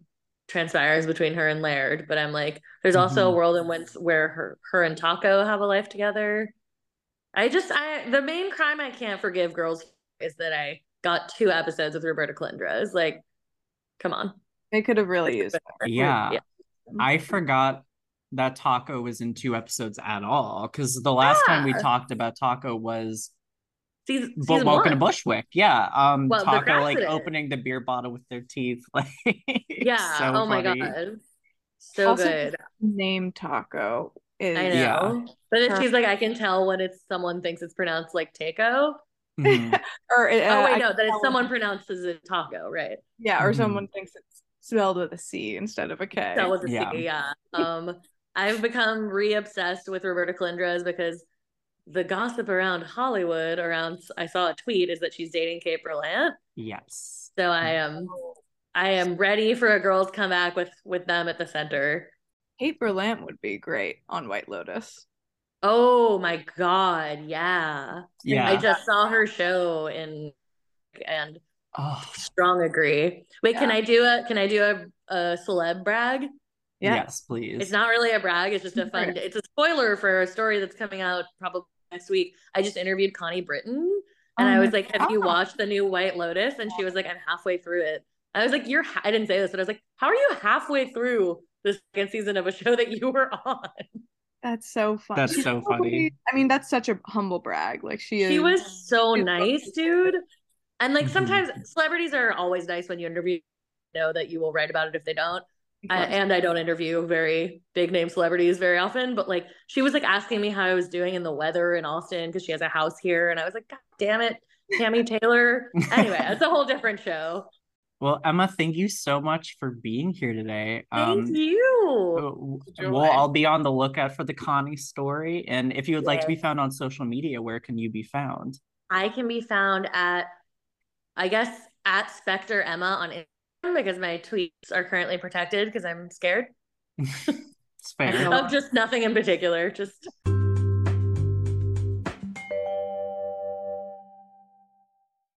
[SPEAKER 3] transpires between her and Laird, but I'm like, there's also a
[SPEAKER 2] Mhm.
[SPEAKER 3] world in which where her, her and Taco have a life together. I just, I the main crime I can't forgive girls is that I got two episodes with Roberta Colindrez. Is like, come on.
[SPEAKER 1] They could have really used that.
[SPEAKER 2] Yeah.
[SPEAKER 3] Yeah.
[SPEAKER 2] I forgot that Taco was in two episodes at all because the last time we talked about Taco was
[SPEAKER 3] Season,
[SPEAKER 2] Bo-
[SPEAKER 3] season
[SPEAKER 2] Woken to. Bushwick. Yeah. Um
[SPEAKER 3] Well, the
[SPEAKER 2] Taco like opening the beer bottle with their teeth. Like
[SPEAKER 3] Yeah.
[SPEAKER 2] so
[SPEAKER 3] oh my god. So
[SPEAKER 1] Also,
[SPEAKER 3] good.
[SPEAKER 1] Name Taco is
[SPEAKER 3] I know.
[SPEAKER 2] Yeah.
[SPEAKER 3] But then
[SPEAKER 1] Her-
[SPEAKER 3] she's like, I can tell when it's someone thinks it's pronounced like taco.
[SPEAKER 2] Mhm.
[SPEAKER 1] or uh,
[SPEAKER 3] oh wait,
[SPEAKER 1] I
[SPEAKER 3] no,
[SPEAKER 1] can
[SPEAKER 3] that it's
[SPEAKER 1] tell-
[SPEAKER 3] someone pronounces it taco, right?
[SPEAKER 1] Yeah, or
[SPEAKER 2] Mhm.
[SPEAKER 1] someone thinks it's spelled with a C instead of a K.
[SPEAKER 3] That was a C,
[SPEAKER 2] Yeah.
[SPEAKER 3] yeah. Um, I've become re-obsessed with Roberta Colindrez because the gossip around Hollywood around I saw a tweet is that she's dating Kate Berlant.
[SPEAKER 2] Yes.
[SPEAKER 3] So I mm-hmm. am I am ready for a girl's comeback with with them at the center.
[SPEAKER 1] Kate Berlant would be great on White Lotus.
[SPEAKER 3] Oh my god, yeah.
[SPEAKER 2] Yeah.
[SPEAKER 3] I just saw her show in and
[SPEAKER 2] oh,
[SPEAKER 3] strong agree. Wait, can I do a can I do a, a celeb brag?
[SPEAKER 1] Yeah.
[SPEAKER 2] yes, please.
[SPEAKER 3] It's not really a brag, it's just a fun it's a spoiler for a story that's coming out probably next week. I just interviewed Connie Britton and
[SPEAKER 1] Oh
[SPEAKER 3] I was like, Have you watched the new White Lotus? And she was like, I'm halfway through it. I was like, You're ha-. I didn't say this, but I was like, How are you halfway through the second season of a show that you were on?
[SPEAKER 1] That's so funny.
[SPEAKER 2] That's so funny.
[SPEAKER 1] I mean, that's such a humble brag. Like she is.
[SPEAKER 3] She was so
[SPEAKER 1] she's
[SPEAKER 3] nice,
[SPEAKER 1] so
[SPEAKER 3] dude. And like
[SPEAKER 2] Mhm.
[SPEAKER 3] sometimes celebrities are always nice when you interview know that you will write about it if they don't. I, and I don't interview very big name celebrities very often, but like she was like asking me how I was doing in the weather in Austin because she has a house here, and I was like, God damn it, Tammy Taylor. anyway, it's a whole different show.
[SPEAKER 2] Well, Emma, thank you so much for being here today.
[SPEAKER 3] Thank
[SPEAKER 2] Um,
[SPEAKER 3] you.
[SPEAKER 2] We'll all be on the lookout for the Connie story. And if you would like to be found on social media, where can you be found?
[SPEAKER 3] I can be found at, I guess, at Specter Emma on Instagram because my tweets are currently protected because I'm scared
[SPEAKER 2] It's fair.
[SPEAKER 3] of just nothing in particular. Just